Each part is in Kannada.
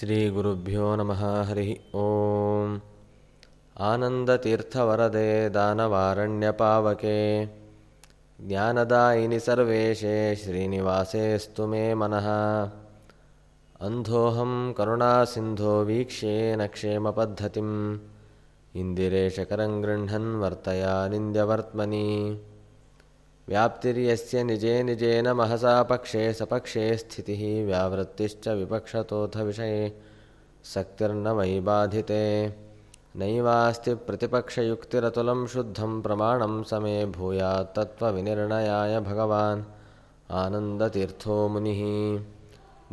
श्रीगुरुभ्यो नमः, हरिः ॐ आनन्दतीर्थवरदे, दानवारण्यपावके। ज्ञानदायिनि सर्वेशे, श्रीनिवासेऽस्तु मे मनः। अन्धोऽहं करुणासिन्धो वीक्ष्येन क्षेमपद्धतिम्। इन्दिरेशकरं गृह्णन् वर्तयानिन्द्यवर्त्मनि। व्याप्तिर्यस्य निजे निजेन महसा पक्षे सपक्षे स्थितिः व्यावृत्तिश्च विपक्षतोऽथ विषये शक्तिर्न मयि बाधिते। नैवास्ति प्रतिपक्षयुक्तिरतुलं शुद्धं प्रमाणं समे भूयात् तत्त्वविनिर्णयाय भगवान् आनन्दतीर्थो मुनिः।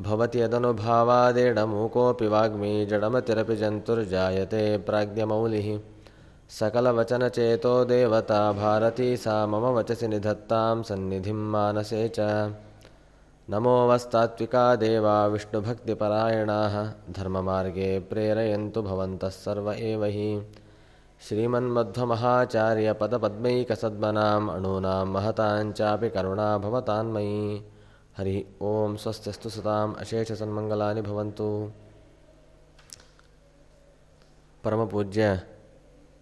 भवति यदनुभावादेडमूकोऽपि वाग्मी जडमतिरपि जन्तुर्जायते प्राज्ञमौलिः। सकलवचनचेतो देवता भारती सा मम वचसि निधत्तां सन्निधिं मानसे च। नमोऽवस्तात्विका देवा विष्णुभक्तिपरायणाः धर्ममार्गे प्रेरयन्तु भवन्तः सर्व एव हि। श्रीमन्मध्वमहाचार्यपदपद्मैकसद्मनाम् अणूनां महताञ्चापि करुणा भवतान्मयि हरिः ॐ स्वस्त्यस्तु सताम् अशेषसन्मङ्गलानि भवन्तु। परमपूज्य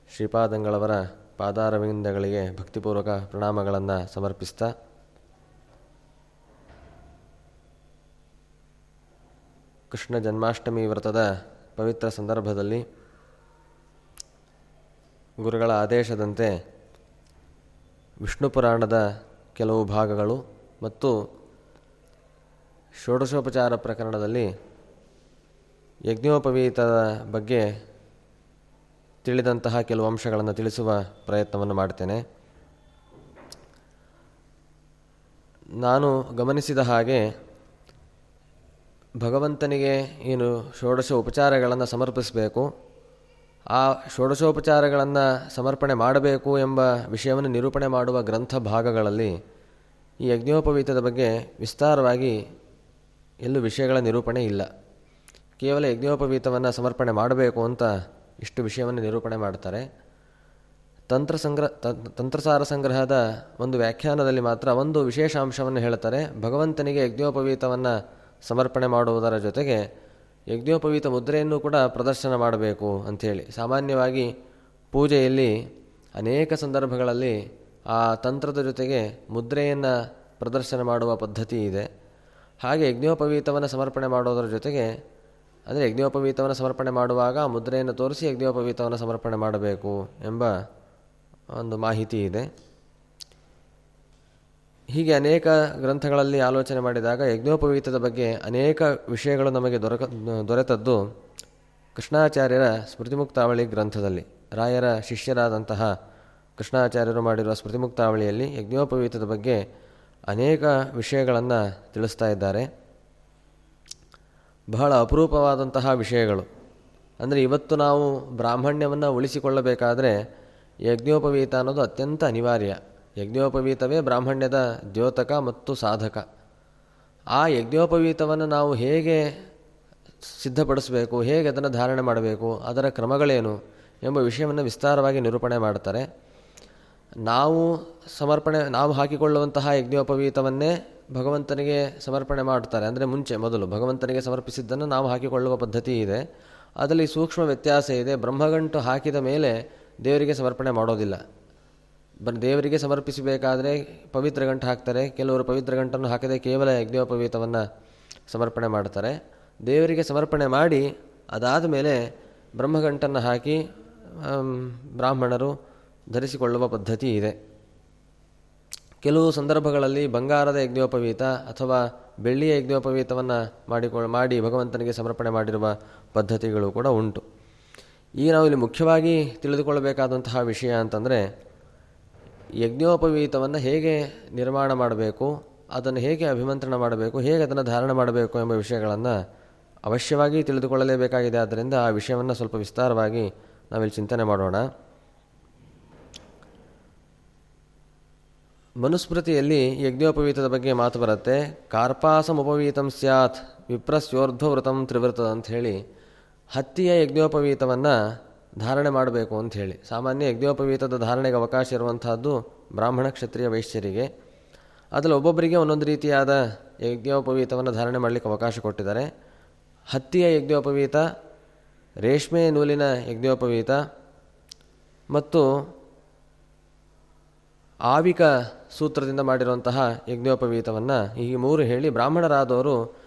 ಶ್ರೀಪಾದಂಗಳವರ ಪಾದಾರವಿಂದಗಳಿಗೆ ಭಕ್ತಿಪೂರ್ವಕ ಪ್ರಣಾಮಗಳನ್ನು ಸಮರ್ಪಿಸ್ತಾ ಕೃಷ್ಣ ಜನ್ಮಾಷ್ಟಮಿ ವ್ರತದ ಪವಿತ್ರ ಸಂದರ್ಭದಲ್ಲಿ ಗುರುಗಳ ಆದೇಶದಂತೆ ವಿಷ್ಣು ಪುರಾಣದ ಕೆಲವು ಭಾಗಗಳು ಮತ್ತು ಷೋಡಶೋಪಚಾರ ಪ್ರಕರಣದಲ್ಲಿ ಯಜ್ಞೋಪವೀತದ ಬಗ್ಗೆ ತಿಳಿದಂತಹ ಕೆಲವು ಅಂಶಗಳನ್ನು ತಿಳಿಸುವ ಪ್ರಯತ್ನವನ್ನು ಮಾಡ್ತೇನೆ. ನಾನು ಗಮನಿಸಿದ ಹಾಗೆ ಭಗವಂತನಿಗೆ ಏನು ಷೋಡಶ ಉಪಚಾರಗಳನ್ನು ಸಮರ್ಪಿಸಬೇಕು, ಆ ಷೋಡಶೋಪಚಾರಗಳನ್ನು ಸಮರ್ಪಣೆ ಮಾಡಬೇಕು ಎಂಬ ವಿಷಯವನ್ನು ನಿರೂಪಣೆ ಮಾಡುವ ಗ್ರಂಥ ಭಾಗಗಳಲ್ಲಿ ಈ ಯಜ್ಞೋಪವೀತದ ಬಗ್ಗೆ ವಿಸ್ತಾರವಾಗಿ ಎಲ್ಲೂ ವಿಷಯಗಳ ನಿರೂಪಣೆ ಇಲ್ಲ. ಕೇವಲ ಯಜ್ಞೋಪವೀತವನ್ನು ಸಮರ್ಪಣೆ ಮಾಡಬೇಕು ಅಂತ ಇಷ್ಟು ವಿಷಯವನ್ನು ನಿರೂಪಣೆ ಮಾಡ್ತಾರೆ ತಂತ್ರ ಸಂಗ್ರಹ ತಂತ್ರಸಾರ ಸಂಗ್ರಹದ ಒಂದು ವ್ಯಾಖ್ಯಾನದಲ್ಲಿ ಮಾತ್ರ ಒಂದು ವಿಶೇಷ ಅಂಶವನ್ನು ಹೇಳ್ತಾರೆ ಭಗವಂತನಿಗೆ ಯಜ್ಞೋಪವೀತವನ್ನು ಸಮರ್ಪಣೆ ಮಾಡುವುದರ ಜೊತೆಗೆ ಯಜ್ಞೋಪವೀತ ಮುದ್ರೆಯನ್ನು ಕೂಡ ಪ್ರದರ್ಶನ ಮಾಡಬೇಕು ಅಂಥೇಳಿ ಸಾಮಾನ್ಯವಾಗಿ ಪೂಜೆಯಲ್ಲಿ ಅನೇಕ ಸಂದರ್ಭಗಳಲ್ಲಿ ಆ ತಂತ್ರದ ಜೊತೆಗೆ ಮುದ್ರೆಯನ್ನು ಪ್ರದರ್ಶನ ಮಾಡುವ ಪದ್ಧತಿ ಇದೆ. ಹಾಗೆ ಯಜ್ಞೋಪವೀತವನ್ನು ಸಮರ್ಪಣೆ ಮಾಡೋದರ ಜೊತೆಗೆ ಅಂದರೆ ಯಜ್ಞೋಪವೀತವನ್ನು ಸಮರ್ಪಣೆ ಮಾಡುವಾಗ ಮುದ್ರೆಯನ್ನು ತೋರಿಸಿ ಯಜ್ಞೋಪವೀತವನ್ನು ಸಮರ್ಪಣೆ ಮಾಡಬೇಕು ಎಂಬ ಒಂದು ಮಾಹಿತಿ ಇದೆ. ಹೀಗೆ ಅನೇಕ ಗ್ರಂಥಗಳಲ್ಲಿ ಆಲೋಚನೆ ಮಾಡಿದಾಗ ಯಜ್ಞೋಪವೀತದ ಬಗ್ಗೆ ಅನೇಕ ವಿಷಯಗಳು ನಮಗೆ ದೊರಕ, ದೊರೆತದ್ದು ಕೃಷ್ಣಾಚಾರ್ಯರ ಸ್ಮೃತಿಮುಕ್ತಾವಳಿ ಗ್ರಂಥದಲ್ಲಿ. ರಾಯರ ಶಿಷ್ಯರಾದಂತಹ ಕೃಷ್ಣಾಚಾರ್ಯರು ಮಾಡಿರುವ ಸ್ಮೃತಿಮುಕ್ತಾವಳಿಯಲ್ಲಿ ಯಜ್ಞೋಪವೀತದ ಬಗ್ಗೆ ಅನೇಕ ವಿಷಯಗಳನ್ನು ತಿಳಿಸ್ತಾ ಇದ್ದಾರೆ. ಬಹಳ ಅಪರೂಪವಾದಂತಹ ವಿಷಯಗಳು. ಅಂದರೆ ಇವತ್ತು ನಾವು ಬ್ರಾಹ್ಮಣ್ಯವನ್ನು ಉಳಿಸಿಕೊಳ್ಳಬೇಕಾದರೆ ಯಜ್ಞೋಪವೀತ ಅನ್ನೋದು ಅತ್ಯಂತ ಅನಿವಾರ್ಯ. ಯಜ್ಞೋಪವೀತವೇ ಬ್ರಾಹ್ಮಣ್ಯದ ದ್ಯೋತಕ ಮತ್ತು ಸಾಧಕ. ಆ ಯಜ್ಞೋಪವೀತವನ್ನು ನಾವು ಹೇಗೆ ಸಿದ್ಧಪಡಿಸಬೇಕು, ಹೇಗೆ ಅದನ್ನು ಧಾರಣೆ ಮಾಡಬೇಕು, ಅದರ ಕ್ರಮಗಳೇನು ಎಂಬ ವಿಷಯವನ್ನು ವಿಸ್ತಾರವಾಗಿ ನಿರೂಪಣೆ ಮಾಡ್ತಾರೆ ನಾವು ಸಮರ್ಪಣೆ, ನಾವು ಹಾಕಿಕೊಳ್ಳುವಂತಹ ಯಜ್ಞೋಪವೀತವನ್ನೇ ಭಗವಂತನಿಗೆ ಸಮರ್ಪಣೆ ಮಾಡ್ತಾರೆ ಅಂದರೆ ಮುಂಚೆ, ಮೊದಲು ಭಗವಂತನಿಗೆ ಸಮರ್ಪಿಸಿದ್ದನ್ನು ನಾವು ಹಾಕಿಕೊಳ್ಳುವ ಪದ್ಧತಿ ಇದೆ. ಅದರಲ್ಲಿ ಸೂಕ್ಷ್ಮ ವ್ಯತ್ಯಾಸ ಇದೆ. ಬ್ರಹ್ಮಗಂಟು ಹಾಕಿದ ಮೇಲೆ ದೇವರಿಗೆ ಸಮರ್ಪಣೆ ಮಾಡೋದಿಲ್ಲ. ಬ ದೇವರಿಗೆ ಸಮರ್ಪಿಸಬೇಕಾದರೆ ಪವಿತ್ರ ಗಂಟು ಹಾಕ್ತಾರೆ. ಕೆಲವರು ಪವಿತ್ರ ಗಂಟನ್ನು ಹಾಕದೆ ಕೇವಲ ಯಜ್ಞೋಪವೀತವನ್ನು ಸಮರ್ಪಣೆ ಮಾಡ್ತಾರೆ ದೇವರಿಗೆ ಸಮರ್ಪಣೆ ಮಾಡಿ ಅದಾದ ಮೇಲೆ ಬ್ರಹ್ಮಗಂಟನ್ನು ಹಾಕಿ ಬ್ರಾಹ್ಮಣರು ಧರಿಸಿಕೊಳ್ಳುವ ಪದ್ಧತಿ ಇದೆ. ಕೆಲವು ಸಂದರ್ಭಗಳಲ್ಲಿ ಬಂಗಾರದ ಯಜ್ಞೋಪವೀತ ಅಥವಾ ಬೆಳ್ಳಿಯ ಯಜ್ಞೋಪವೀತವನ್ನು ಮಾಡಿಕೊಳ್ಳ, ಮಾಡಿ ಭಗವಂತನಿಗೆ ಸಮರ್ಪಣೆ ಮಾಡಿರುವ ಪದ್ಧತಿಗಳು ಕೂಡ ಉಂಟು. ಈಗ ನಾವು ಇಲ್ಲಿ ಮುಖ್ಯವಾಗಿ ತಿಳಿದುಕೊಳ್ಳಬೇಕಾದಂತಹ ವಿಷಯ ಅಂತಂದರೆ, ಯಜ್ಞೋಪವೀತವನ್ನು ಹೇಗೆ ನಿರ್ಮಾಣ ಮಾಡಬೇಕು, ಅದನ್ನು ಹೇಗೆ ಅಭಿಮಂತ್ರಣ ಮಾಡಬೇಕು, ಹೇಗೆ ಅದನ್ನು ಧಾರಣ ಮಾಡಬೇಕು ಎಂಬ ವಿಷಯಗಳನ್ನು ಅವಶ್ಯವಾಗಿ ತಿಳಿದುಕೊಳ್ಳಲೇಬೇಕಾಗಿದೆ. ಆದ್ದರಿಂದ ಆ ವಿಷಯವನ್ನು ಸ್ವಲ್ಪ ವಿಸ್ತಾರವಾಗಿ ನಾವಿಲ್ಲಿ ಚಿಂತನೆ ಮಾಡೋಣ. ಮನುಸ್ಮೃತಿಯಲ್ಲಿ ಯಜ್ಞೋಪವೀತದ ಬಗ್ಗೆ ಮಾತು ಬರುತ್ತೆ. ಕಾರ್ಪಾಸಮುಪವೀತಂ ಸ್ಯಾತ್ ವಿಪ್ರಸ್ಯೋರ್ಧ್ವವೃತಂ ತ್ರಿವೃತ ಅಂತ ಹೇಳಿ ಹತ್ತಿಯ ಯಜ್ಞೋಪವೀತವನ್ನು ಧಾರಣೆ ಮಾಡಬೇಕು ಅಂತ ಹೇಳಿ. ಸಾಮಾನ್ಯ ಯಜ್ಞೋಪವೀತದ ಧಾರಣೆಗೆ ಅವಕಾಶ ಇರುವಂತಹದ್ದು ಬ್ರಾಹ್ಮಣ ಕ್ಷತ್ರಿಯ ವೈಶ್ಯರಿಗೆ. ಅದರಲ್ಲಿ ಒಬ್ಬೊಬ್ಬರಿಗೆ ಒಂದೊಂದು ರೀತಿಯಾದ ಯಜ್ಞೋಪವೀತವನ್ನು ಧಾರಣೆ ಮಾಡಲಿಕ್ಕೆ ಅವಕಾಶ ಕೊಟ್ಟಿದ್ದಾರೆ. ಹತ್ತಿಯ ಯಜ್ಞೋಪವೀತ, ರೇಷ್ಮೆ ನೂಲಿನ ಯಜ್ಞೋಪವೀತ ಮತ್ತು ಆವಿಕ ಸೂತ್ರದಿಂದ ಮಾಡಿರುವಂತಹ ಯಜ್ಞೋಪವೀತವನ್ನು ಈ ಮೂರು ಹೇಳಿ ಬ್ರಾಹ್ಮಣರಾದವರು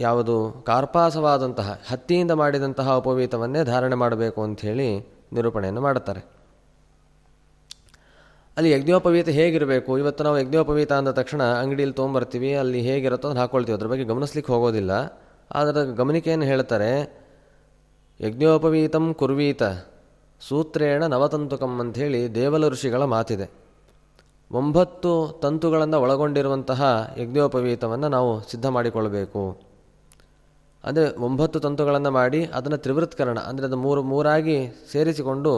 ಯಾವುದು ಕಾರ್ಪಾಸವಾದಂತಹ, ಹತ್ತಿಯಿಂದ ಮಾಡಿದಂತಹ ಉಪವೀತವನ್ನೇ ಧಾರಣೆ ಮಾಡಬೇಕು ಅಂಥೇಳಿ ನಿರೂಪಣೆಯನ್ನು ಮಾಡುತ್ತಾರೆ. ಅಲ್ಲಿ ಯಜ್ಞೋಪವೀತ ಹೇಗಿರಬೇಕು? ಇವತ್ತು ನಾವು ಯಜ್ಞೋಪವೀತ ಅಂದ ತಕ್ಷಣ ಅಂಗಡಿಯಲ್ಲಿ ತೊಗೊಂಬರ್ತೀವಿ, ಅಲ್ಲಿ ಹೇಗಿರುತ್ತೋ ಅದನ್ನು ಹಾಕ್ಕೊಳ್ತೀವಿ ಅದ್ರ ಬಗ್ಗೆ ಗಮನಿಸ್ಲಿಕ್ಕೆ ಹೋಗೋದಿಲ್ಲ. ಅದರ ಗಮನಿಕೆಯನ್ನು ಹೇಳ್ತಾರೆ, ಯಜ್ಞೋಪವೀತಂ ಕುರ್ವೀತ. ಸೂತ್ರೇಣ ನವತಂತುಕಂ ಅಂಥೇಳಿ ದೇವಲ ಋಷಿಗಳ ಮಾತಿದೆ. ಒಂಬತ್ತು ತಂತುಗಳನ್ನು ಒಳಗೊಂಡಿರುವಂತಹ ಯಜ್ಞೋಪವೀತವನ್ನು ನಾವು ಸಿದ್ಧ ಮಾಡಿಕೊಳ್ಳಬೇಕು. ಅಂದರೆ ಒಂಬತ್ತು ತಂತುಗಳನ್ನು ಮಾಡಿ ಅದನ್ನು ತ್ರಿವೃತ್ಕರಣ, ಅಂದರೆ ಅದು ಮೂರು, ಮೂರಾಗಿ ಸೇರಿಸಿಕೊಂಡು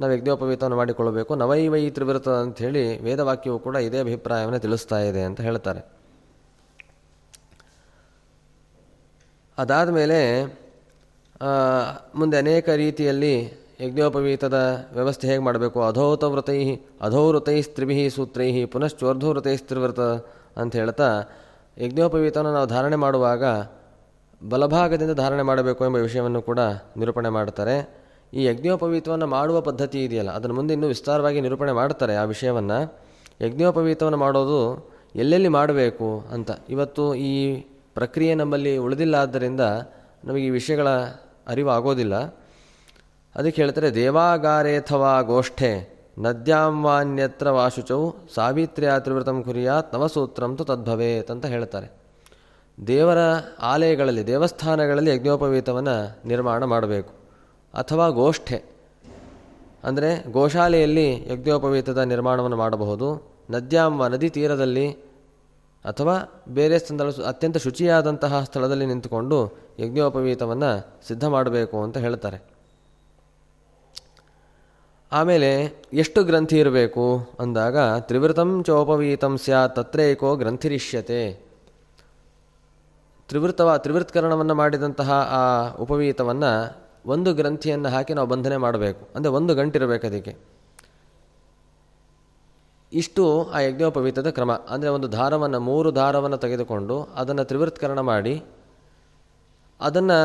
ನಾವು ಯಜ್ಞೋಪವೀತವನ್ನು ಮಾಡಿಕೊಳ್ಳಬೇಕು. ನವೈವೈ ತ್ರಿವೃತ ಅಂಥೇಳಿ ವೇದವಾಕ್ಯವು ಕೂಡ ಇದೇ ಅಭಿಪ್ರಾಯವನ್ನು ತಿಳಿಸ್ತಾ ಇದೆ ಅಂತ ಹೇಳ್ತಾರೆ. ಅದಾದ ಮೇಲೆ ಮುಂದೆ ಅನೇಕ ರೀತಿಯಲ್ಲಿ ಯಜ್ಞೋಪವೀತದ ವ್ಯವಸ್ಥೆ ಹೇಗೆ ಮಾಡಬೇಕು? ಅಧೋತವೃತೈ ಅಧೋವೃತೈ ಸ್ತ್ರಿಭಿ ಸೂತ್ರೈ ಪುನಶ್ಚೋರ್ಧೋವೃತೈ ಸ್ತ್ರಿವ್ರತ ಅಂತ ಹೇಳ್ತಾ ಯಜ್ಞೋಪವೀತವನ್ನು ನಾವು ಧಾರಣೆ ಮಾಡುವಾಗ ಬಲಭಾಗದಿಂದ ಧಾರಣೆ ಮಾಡಬೇಕು ಎಂಬ ವಿಷಯವನ್ನು ಕೂಡ ನಿರೂಪಣೆ ಮಾಡ್ತಾರೆ. ಈ ಯಜ್ಞೋಪವೀತವನ್ನು ಮಾಡುವ ಪದ್ಧತಿ ಇದೆಯಲ್ಲ ಅದನ್ನು ಮುಂದೆ ಇನ್ನೂ ವಿಸ್ತಾರವಾಗಿ ನಿರೂಪಣೆ ಮಾಡ್ತಾರೆ ಆ ವಿಷಯವನ್ನು. ಯಜ್ಞೋಪವೀತವನ್ನು ಮಾಡೋದು ಎಲ್ಲೆಲ್ಲಿ ಮಾಡಬೇಕು ಅಂತ. ಇವತ್ತು ಈ ಪ್ರಕ್ರಿಯೆ ನಮ್ಮಲ್ಲಿ ಉಳಿದಿಲ್ಲ ಆದ್ದರಿಂದ ನಮಗೆ ಈ ವಿಷಯಗಳ ಅರಿವು ಆಗೋದಿಲ್ಲ. ಅದಕ್ಕೆ ಹೇಳ್ತಾರೆ, ದೇವಾಗಾರೇಥವಾ ಗೋಷ್ಠೆ ನದ್ಯಾಂವಾನ್ಯತ್ರ ವಾಶುಚೌ ಸಾವಿತ್ರ್ಯ ತ್ರಿವೃತಂ ಕುರಿಯಾತ್ ನವಸೂತ್ರಂ ತು ತದ್ಭವೇತ್ ಅಂತ ಹೇಳ್ತಾರೆ. ದೇವರ ಆಲಯಗಳಲ್ಲಿ, ದೇವಸ್ಥಾನಗಳಲ್ಲಿ ಯಜ್ಞೋಪವೀತವನ್ನು ನಿರ್ಮಾಣ ಮಾಡಬೇಕು. ಅಥವಾ ಗೋಷ್ಠೆ. ಅಂದರೆ ಗೋಶಾಲೆಯಲ್ಲಿ ಯಜ್ಞೋಪವೀತದ ನಿರ್ಮಾಣವನ್ನು ಮಾಡಬಹುದು. ನದ್ಯಾಂಬ ನದಿ ತೀರದಲ್ಲಿ ಅಥವಾ ಬೇರೆ ಸ್ಥಳ, ಅತ್ಯಂತ ಶುಚಿಯಾದಂತಹ ಸ್ಥಳದಲ್ಲಿ ನಿಂತುಕೊಂಡು ಯಜ್ಞೋಪವೀತವನ್ನು ಸಿದ್ಧ ಮಾಡಬೇಕು ಅಂತ ಹೇಳ್ತಾರೆ. ಆಮೇಲೆ ಎಷ್ಟು ಗ್ರಂಥಿ ಇರಬೇಕು ಅಂದಾಗ ತ್ರಿವೃತಂ ಚೋಪವೀತಂ ಸ್ಯಾತ್ ತತ್ರೇಕೋ ಗ್ರಂಥಿರಿಷ್ಯತೆ. ತ್ರಿವೃತವ ತ್ರಿವೃತ್ಕರಣವನ್ನು ಮಾಡಿದಂತಹ ಆ ಉಪವೀತವನ್ನು ಒಂದು ಗ್ರಂಥಿಯನ್ನು ಹಾಕಿ ನಾವು ಬಂಧನೆ ಮಾಡಬೇಕು. ಅಂದರೆ ಒಂದು ಗಂಟಿರಬೇಕು ಅದಕ್ಕೆ. ಇಷ್ಟು ಆ ಯಜ್ಞೋಪವೀತದ ಕ್ರಮ. ಅಂದರೆ ಒಂದು ದಾರವನ್ನು ಮೂರು ದಾರವನ್ನು ತೆಗೆದುಕೊಂಡು ಅದನ್ನು ತ್ರಿವೃತ್ಕರಣ ಮಾಡಿ ಅದನ್ನು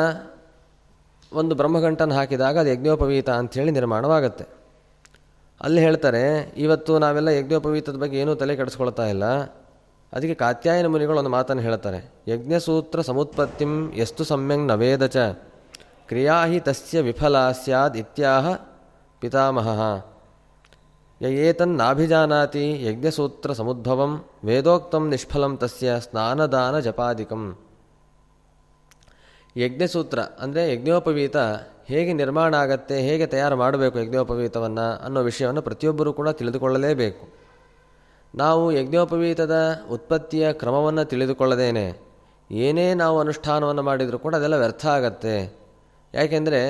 ಒಂದು ಬ್ರಹ್ಮಗಂಟನ್ನು ಹಾಕಿದಾಗ ಅದು ಯಜ್ಞೋಪವೀತ ಅಂಥೇಳಿ ನಿರ್ಮಾಣವಾಗುತ್ತೆ. ಅಲ್ಲಿ ಹೇಳ್ತಾರೆ, ಇವತ್ತು ನಾವೆಲ್ಲ ಯಜ್ಞೋಪವೀತದ ಬಗ್ಗೆ ಏನೂ ತಲೆ ಕೆಡಿಸ್ಕೊಳ್ತಾ ಇಲ್ಲ. ಅದಕ್ಕೆ ಕಾತ್ಯಾಯನ ಮುನಿಗಳು ಒಂದು ಮಾತನ್ನು ಹೇಳ್ತಾರೆ, ಯಜ್ಞಸೂತ್ರ ಸಮುತ್ಪತ್ತಿಂ ಎಷ್ಟು ಸಮ್ಯಂಗ್ ನವೇದ ಚ ಕ್ರಿಯಾ ಹಿ ತಸ್ಯ ವಿಫಲ ಸ್ಯಾದ್ ಇತ್ಯಾಹ ಪಿತಾಮಹ. ಯೇತನ್ನಾಭಿಜಾನಾತಿ ಯಜ್ಞಸೂತ್ರ ಸಮುದ್ಭವಂ ವೇದೋಕ್ತಂ ನಿಷ್ಫಲಂ ತಸ್ಯ ಸ್ನಾನದಾನ ಜಪಾದಿಕಂ. ಯಜ್ಞಸೂತ್ರ ಅಂದರೆ ಯಜ್ಞೋಪವೀತ ಹೇಗೆ ನಿರ್ಮಾಣ ಆಗತ್ತೆ, ಹೇಗೆ ತಯಾರು ಮಾಡಬೇಕು ಯಜ್ಞೋಪವೀತವನ್ನು ಅನ್ನೋ ವಿಷಯವನ್ನು ಪ್ರತಿಯೊಬ್ಬರೂ ಕೂಡ ತಿಳಿದುಕೊಳ್ಳಲೇಬೇಕು. ನಾವು ಯಜ್ಞೋಪವೀತದ ಉತ್ಪತ್ತಿಯ ಕ್ರಮವನ್ನು ತಿಳಿದುಕೊಳ್ಳದೇನೆ. ಏನೇ ನಾವು ಅನುಷ್ಠಾನವನ್ನು ಮಾಡಿದರೂ ಕೂಡ ಅದೆಲ್ಲ ವ್ಯರ್ಥ ಆಗತ್ತೆ. ಯಾಕೆಂದರೆ,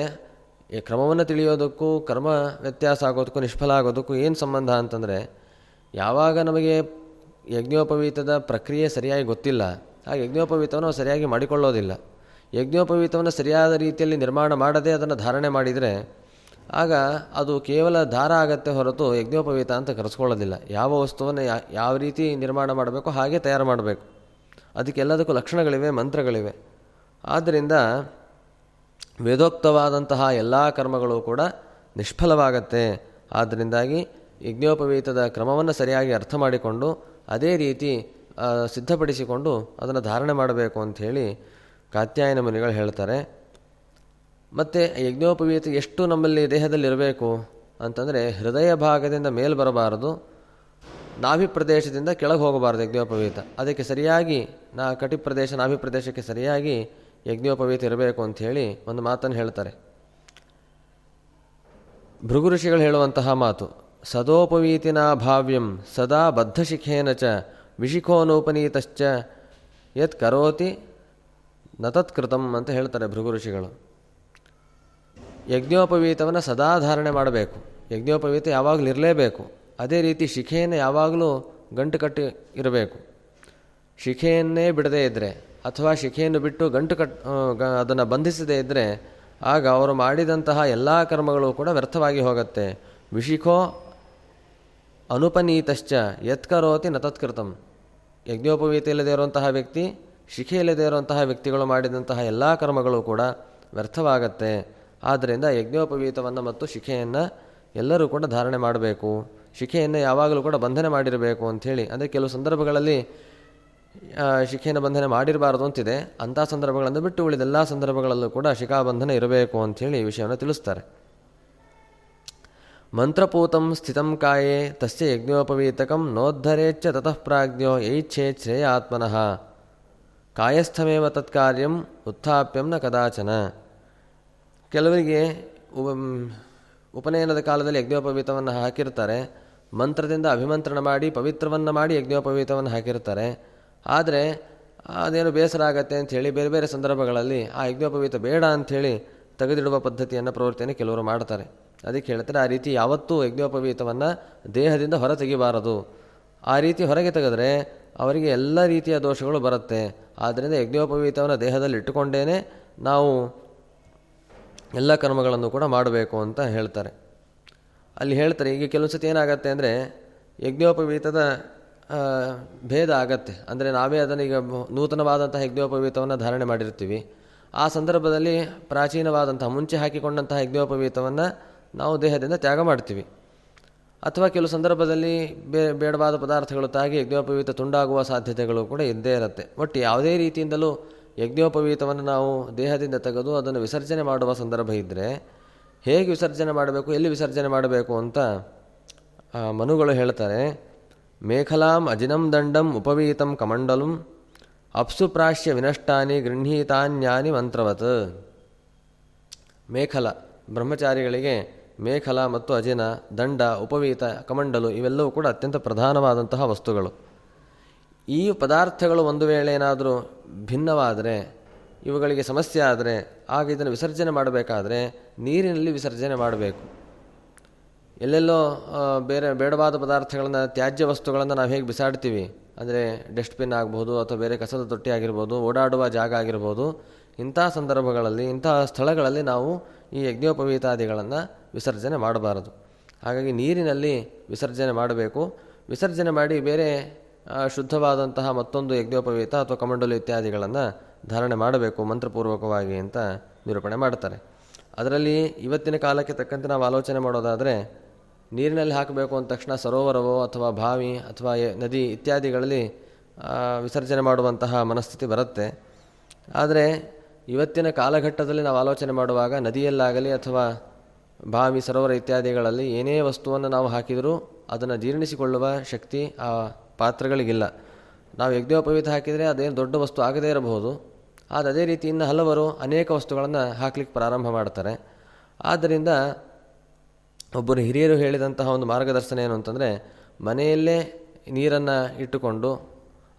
ಈ ಕ್ರಮವನ್ನು ತಿಳಿಯೋದಕ್ಕೂ, ಕರ್ಮ ವ್ಯತ್ಯಾಸ ಆಗೋದಕ್ಕೂ, ನಿಷ್ಫಲ ಆಗೋದಕ್ಕೂ ಏನು ಸಂಬಂಧ ಅಂತಂದರೆ, ಯಾವಾಗ ನಮಗೆ ಯಜ್ಞೋಪವೀತದ ಪ್ರಕ್ರಿಯೆ ಸರಿಯಾಗಿ ಗೊತ್ತಿಲ್ಲ, ಆ ಯಜ್ಞೋಪವೀತವನ್ನು ಸರಿಯಾಗಿ ಮಾಡಿಕೊಳ್ಳೋದಿಲ್ಲ. ಯಜ್ಞೋಪವೀತವನ್ನು ಸರಿಯಾದ ರೀತಿಯಲ್ಲಿ ನಿರ್ಮಾಣ ಮಾಡದೆ ಅದನ್ನು ಧಾರಣೆ ಮಾಡಿದರೆ ಆಗ ಅದು ಕೇವಲ ದಾರ ಆಗತ್ತೆ ಹೊರತು ಯಜ್ಞೋಪವೀತ ಅಂತ ಕರೆಸ್ಕೊಳ್ಳೋದಿಲ್ಲ. ಯಾವ ವಸ್ತುವನ್ನು ಯಾವ ರೀತಿ ನಿರ್ಮಾಣ ಮಾಡಬೇಕು ಹಾಗೆ ತಯಾರು ಮಾಡಬೇಕು. ಅದಕ್ಕೆಲ್ಲದಕ್ಕೂ ಲಕ್ಷಣಗಳಿವೆ, ಮಂತ್ರಗಳಿವೆ. ಆದ್ದರಿಂದ ವೇದೋಕ್ತವಾದಂತಹ ಎಲ್ಲ ಕರ್ಮಗಳು ಕೂಡ ನಿಷ್ಫಲವಾಗತ್ತೆ. ಆದ್ದರಿಂದಾಗಿ ಯಜ್ಞೋಪವೀತದ ಕ್ರಮವನ್ನು ಸರಿಯಾಗಿ ಅರ್ಥ ಮಾಡಿಕೊಂಡು ಅದೇ ರೀತಿ ಸಿದ್ಧಪಡಿಸಿಕೊಂಡು ಅದನ್ನು ಧಾರಣೆ ಮಾಡಬೇಕು ಅಂಥೇಳಿ ಕಾತ್ಯಾಯನ ಮುನಿಗಳು ಹೇಳ್ತಾರೆ, ಮತ್ತು ಯಜ್ಞೋಪವೀತ ಎಷ್ಟು ನಮ್ಮಲ್ಲಿ ದೇಹದಲ್ಲಿರಬೇಕು? ಅಂತಂದರೆ, ಹೃದಯ ಭಾಗದಿಂದ ಮೇಲೆ ಬರಬಾರದು, ನಾಭಿ ಪ್ರದೇಶದಿಂದ ಕೆಳಗೆ ಹೋಗಬಾರದು ಯಜ್ಞೋಪವೀತ. ಅದಕ್ಕೆ ಸರಿಯಾಗಿ, ನಾ ಕಟಿ ಪ್ರದೇಶ, ನಾಭಿ ಪ್ರದೇಶಕ್ಕೆ ಸರಿಯಾಗಿ ಯಜ್ಞೋಪವೀತ ಇರಬೇಕು ಅಂಥೇಳಿ ಒಂದು ಮಾತನ್ನು ಹೇಳ್ತಾರೆ. ಭೃಗು ಋಷಿಗಳು ಹೇಳುವಂತಹ ಮಾತು, ಸದೋಪವೀತಿನ ಭಾವ್ಯಂ ಸದಾ ಬದ್ಧಶಿಖೇನ ಚ ವಿಶಿಖೋನೋಪನೀತಶ್ಚ ಯತ್ ಕರೋತಿ ನತತ್ಕೃತಂ ಅಂತ ಹೇಳ್ತಾರೆ ಭೃಗು ಋಷಿಗಳು ಯಜ್ಞೋಪವೀತವನ್ನು ಸದಾ ಧಾರಣೆ ಮಾಡಬೇಕು. ಯಜ್ಞೋಪವೀತ ಯಾವಾಗಲೂ ಇರಲೇಬೇಕು. ಅದೇ ರೀತಿ ಶಿಖೆಯನ್ನು ಯಾವಾಗಲೂ ಗಂಟು ಕಟ್ಟಿ ಇರಬೇಕು. ಶಿಖೆಯನ್ನೇ ಬಿಡದೇ ಇದ್ದರೆ ಅಥವಾ ಶಿಖೆಯನ್ನು ಬಿಟ್ಟು ಗಂಟು ಕಟ್ ಅದನ್ನು ಬಂಧಿಸದೇ ಇದ್ದರೆ ಆಗ ಅವರು ಮಾಡಿದಂತಹ ಎಲ್ಲ ಕರ್ಮಗಳು ಕೂಡ ವ್ಯರ್ಥವಾಗಿ ಹೋಗುತ್ತೆ. ವಿಶಿಖೋ ಅನುಪನೀತಶ್ಚ ಯತ್ಕರೋತಿ ನತತ್ಕೃತಂ. ತತ್ಕೃತಂ ಯಜ್ಞೋಪವೀತ ಇಲ್ಲದೇ ಇರುವಂತಹ ವ್ಯಕ್ತಿ ಶಿಖೆ ಇಲ್ಲದೇ ಇರುವಂತಹ ವ್ಯಕ್ತಿಗಳು ಮಾಡಿದಂತಹ ಎಲ್ಲ ಕರ್ಮಗಳು ಕೂಡ ವ್ಯರ್ಥವಾಗತ್ತೆ. ಆದ್ದರಿಂದ ಯಜ್ಞೋಪವೀತವನ್ನು ಮತ್ತು ಶಿಖೆಯನ್ನು ಎಲ್ಲರೂ ಕೂಡ ಧಾರಣೆ ಮಾಡಬೇಕು. ಶಿಖೆಯನ್ನು ಯಾವಾಗಲೂ ಕೂಡ ಬಂಧನೆ ಮಾಡಿರಬೇಕು ಅಂಥೇಳಿ. ಅಂದರೆ ಕೆಲವು ಸಂದರ್ಭಗಳಲ್ಲಿ ಶಿಖೆಯನ್ನು ಬಂಧನೆ ಮಾಡಿರಬಾರದು ಅಂತಿದೆ. ಅಂಥ ಸಂದರ್ಭಗಳನ್ನು ಬಿಟ್ಟು ಉಳಿದ ಎಲ್ಲ ಸಂದರ್ಭಗಳಲ್ಲೂ ಕೂಡ ಶಿಖಾಬಂಧನ ಇರಬೇಕು ಅಂಥೇಳಿ ಈ ವಿಷಯವನ್ನು ತಿಳಿಸ್ತಾರೆ. ಮಂತ್ರಪೂತಂ ಸ್ಥಿತಂ ಕಾಯೇ, ತಸ್ಯ ಯಜ್ಞೋಪವೀತಕಂ, ನೋದ್ಧರೇಚ್ಛ ತತಃ ಪ್ರಾಜ್ಞೋ ಏಚ್ಛೇ ಶ್ರೇಯ ಆತ್ಮನಃ ಕಾಯಸ್ಥಮೇವ ತತ್ಕಾರ್ಯಂ ಉತ್ಥಾಪ್ಯಂ ನ ಕದಾಚನ. ಕೆಲವರಿಗೆ ಉಪ ಉಪನಯನದ ಕಾಲದಲ್ಲಿ ಯಜ್ಞೋಪವೀತವನ್ನು ಹಾಕಿರ್ತಾರೆ ಮಂತ್ರದಿಂದ ಅಭಿಮಂತ್ರಣ ಮಾಡಿ, ಪವಿತ್ರವನ್ನು ಮಾಡಿ ಯಜ್ಞೋಪವೀತವನ್ನು ಹಾಕಿರ್ತಾರೆ ಆದರೆ ಅದೇನು ಬೇಸರ ಆಗತ್ತೆ ಅಂಥೇಳಿ ಬೇರೆ ಬೇರೆ ಸಂದರ್ಭಗಳಲ್ಲಿ ಆ ಯಜ್ಞೋಪವೀತ ಬೇಡ ಅಂಥೇಳಿ ತೆಗೆದಿಡುವ ಪದ್ಧತಿಯನ್ನು ಪ್ರವೃತ್ತಿಯನ್ನು ಕೆಲವರು ಮಾಡ್ತಾರೆ ಅದಕ್ಕೆ ಹೇಳ್ತಾರೆ, ಆ ರೀತಿ ಯಾವತ್ತೂ ಯಜ್ಞೋಪವೀತವನ್ನು ದೇಹದಿಂದ ಹೊರ ತೆಗಿಬಾರದು ಆ ರೀತಿ ಹೊರಗೆ ತೆಗೆದ್ರೆ ಅವರಿಗೆ ಎಲ್ಲ ರೀತಿಯ ದೋಷಗಳು ಬರುತ್ತೆ. ಆದ್ದರಿಂದ ಯಜ್ಞೋಪವೀತವನ್ನು ದೇಹದಲ್ಲಿ ಇಟ್ಟುಕೊಂಡೇ ನಾವು ಎಲ್ಲ ಕರ್ಮಗಳನ್ನು ಕೂಡ ಮಾಡಬೇಕು ಅಂತ ಹೇಳ್ತಾರೆ. ಅಲ್ಲಿ ಹೇಳ್ತಾರೆ, ಈಗ ಕೆಲವು ಸತಿ ಏನಾಗತ್ತೆ ಅಂದರೆ ಯಜ್ಞೋಪವೀತದ ಭೇದ ಆಗತ್ತೆ. ಅಂದರೆ ನಾವೇ ಅದನ್ನು ಈಗ ನೂತನವಾದಂತಹ ಯಜ್ಞೋಪವೀತವನ್ನು ಧಾರಣೆ ಮಾಡಿರ್ತೀವಿ. ಆ ಸಂದರ್ಭದಲ್ಲಿ ಪ್ರಾಚೀನವಾದಂತಹ, ಮುಂಚೆ ಹಾಕಿಕೊಂಡಂತಹ ಯಜ್ಞೋಪವೀತವನ್ನು ನಾವು ದೇಹದಿಂದ ತ್ಯಾಗ ಮಾಡ್ತೀವಿ. ಅಥವಾ ಕೆಲವು ಸಂದರ್ಭದಲ್ಲಿ ಬೇ ಬೇಡವಾದ ಪದಾರ್ಥಗಳು ತಾಗಿ ಯಜ್ಞೋಪವೀತ ತುಂಡಾಗುವ ಸಾಧ್ಯತೆಗಳು ಕೂಡ ಇದ್ದೇ ಇರುತ್ತೆ. ಒಟ್ಟು ಯಾವುದೇ ರೀತಿಯಿಂದಲೂ ಯಜ್ಞೋಪವೀತವನ್ನು ನಾವು ದೇಹದಿಂದ ತೆಗೆದು ಅದನ್ನು ವಿಸರ್ಜನೆ ಮಾಡುವ ಸಂದರ್ಭ ಇದ್ದರೆ ಹೇಗೆ ವಿಸರ್ಜನೆ ಮಾಡಬೇಕು, ಎಲ್ಲಿ ವಿಸರ್ಜನೆ ಮಾಡಬೇಕು ಅಂತ ಮನುಗಳು ಹೇಳ್ತಾರೆ. ಮೇಖಲಾಂ ಅಜಿನಂ ದಂಡಂ ಉಪವೀತಂ ಕಮಂಡಲಂ ಅಪ್ಸುಪ್ರಾಶ್ಯ ವಿನಷ್ಟಾನಿ ಗೃಹೀತಾನ್ಯಾನಿ ಮಂತ್ರವತ್. ಮೇಖಲ ಬ್ರಹ್ಮಚಾರಿಗಳಿಗೆ ಮೇಖಲ ಮತ್ತು ಅಜಿನ, ದಂಡ, ಉಪವೀತ, ಕಮಂಡಲು ಇವೆಲ್ಲವೂ ಕೂಡ ಅತ್ಯಂತ ಪ್ರಧಾನವಾದಂತಹ ವಸ್ತುಗಳು. ಈ ಪದಾರ್ಥಗಳು ಒಂದು ವೇಳೆ ಏನಾದರೂ ಭಿನ್ನವಾದರೆ, ಇವುಗಳಿಗೆ ಸಮಸ್ಯೆ ಆದರೆ, ಆಗ ಇದನ್ನು ವಿಸರ್ಜನೆ ಮಾಡಬೇಕಾದರೆ ನೀರಿನಲ್ಲಿ ವಿಸರ್ಜನೆ ಮಾಡಬೇಕು. ಎಲ್ಲೆಲ್ಲೋ ಬೇರೆ ಬೇಡವಾದ ಪದಾರ್ಥಗಳನ್ನು, ತ್ಯಾಜ್ಯ ವಸ್ತುಗಳನ್ನು ನಾವು ಹೇಗೆ ಬಿಸಾಡ್ತೀವಿ, ಅಂದರೆ ಡಸ್ಟ್ಬಿನ್ ಆಗ್ಬೋದು ಅಥವಾ ಬೇರೆ ಕಸದ ತೊಟ್ಟಿ ಆಗಿರ್ಬೋದು, ಓಡಾಡುವ ಜಾಗ ಆಗಿರ್ಬೋದು ಇಂಥ ಸಂದರ್ಭಗಳಲ್ಲಿ ಇಂತಹ ಸ್ಥಳಗಳಲ್ಲಿ ನಾವು ಈ ಯಜ್ಞೋಪವೀತಾದಿಗಳನ್ನು ವಿಸರ್ಜನೆ ಮಾಡಬಾರದು. ಹಾಗಾಗಿ ನೀರಿನಲ್ಲಿ ವಿಸರ್ಜನೆ ಮಾಡಬೇಕು. ವಿಸರ್ಜನೆ ಮಾಡಿ ಬೇರೆ ಶುದ್ಧವಾದಂತಹ ಮತ್ತೊಂದು ಯಜ್ಞೋಪವೀತ ಅಥವಾ ಕಮಂಡಲು ಇತ್ಯಾದಿಗಳನ್ನು ಧಾರಣೆ ಮಾಡಬೇಕು, ಮಂತ್ರಪೂರ್ವಕವಾಗಿ ಅಂತ ನಿರೂಪಣೆ ಮಾಡ್ತಾರೆ. ಅದರಲ್ಲಿ ಇವತ್ತಿನ ಕಾಲಕ್ಕೆ ತಕ್ಕಂತೆ ನಾವು ಆಲೋಚನೆ ಮಾಡೋದಾದರೆ, ನೀರಿನಲ್ಲಿ ಹಾಕಬೇಕು ಅಂದ ತಕ್ಷಣ ಸರೋವರವೋ ಅಥವಾ ಬಾವಿ ಅಥವಾ ನದಿ ಇತ್ಯಾದಿಗಳಲ್ಲಿ ವಿಸರ್ಜನೆ ಮಾಡುವಂತಹ ಮನಸ್ಥಿತಿ ಬರುತ್ತೆ. ಆದರೆ ಇವತ್ತಿನ ಕಾಲಘಟ್ಟದಲ್ಲಿ ನಾವು ಆಲೋಚನೆ ಮಾಡುವಾಗ ನದಿಯಲ್ಲಾಗಲಿ ಅಥವಾ ಬಾವಿ, ಸರೋವರ ಇತ್ಯಾದಿಗಳಲ್ಲಿ ಏನೇ ವಸ್ತುವನ್ನು ನಾವು ಹಾಕಿದರೂ ಅದನ್ನು ಜೀರ್ಣಿಸಿಕೊಳ್ಳುವ ಶಕ್ತಿ ಆ ಪಾತ್ರಗಳಿಗಿಲ್ಲ. ನಾವು ಯಜ್ಞೋಪವೀತ ಹಾಕಿದರೆ ಅದೇನು ದೊಡ್ಡ ವಸ್ತು ಆಗದೇ ಇರಬಹುದು. ಆದರೆ ಅದೇ ರೀತಿ ಇನ್ನು ಹಲವರು ಅನೇಕ ವಸ್ತುಗಳನ್ನು ಹಾಕ್ಲಿಕ್ಕೆ ಪ್ರಾರಂಭ ಮಾಡ್ತಾರೆ ಆದ್ದರಿಂದ ಒಬ್ಬರು ಹಿರಿಯರು ಹೇಳಿದಂತಹ ಒಂದು ಮಾರ್ಗದರ್ಶನ ಏನು ಅಂತಂದರೆ ಮನೆಯಲ್ಲೇ ನೀರನ್ನು ಇಟ್ಟುಕೊಂಡು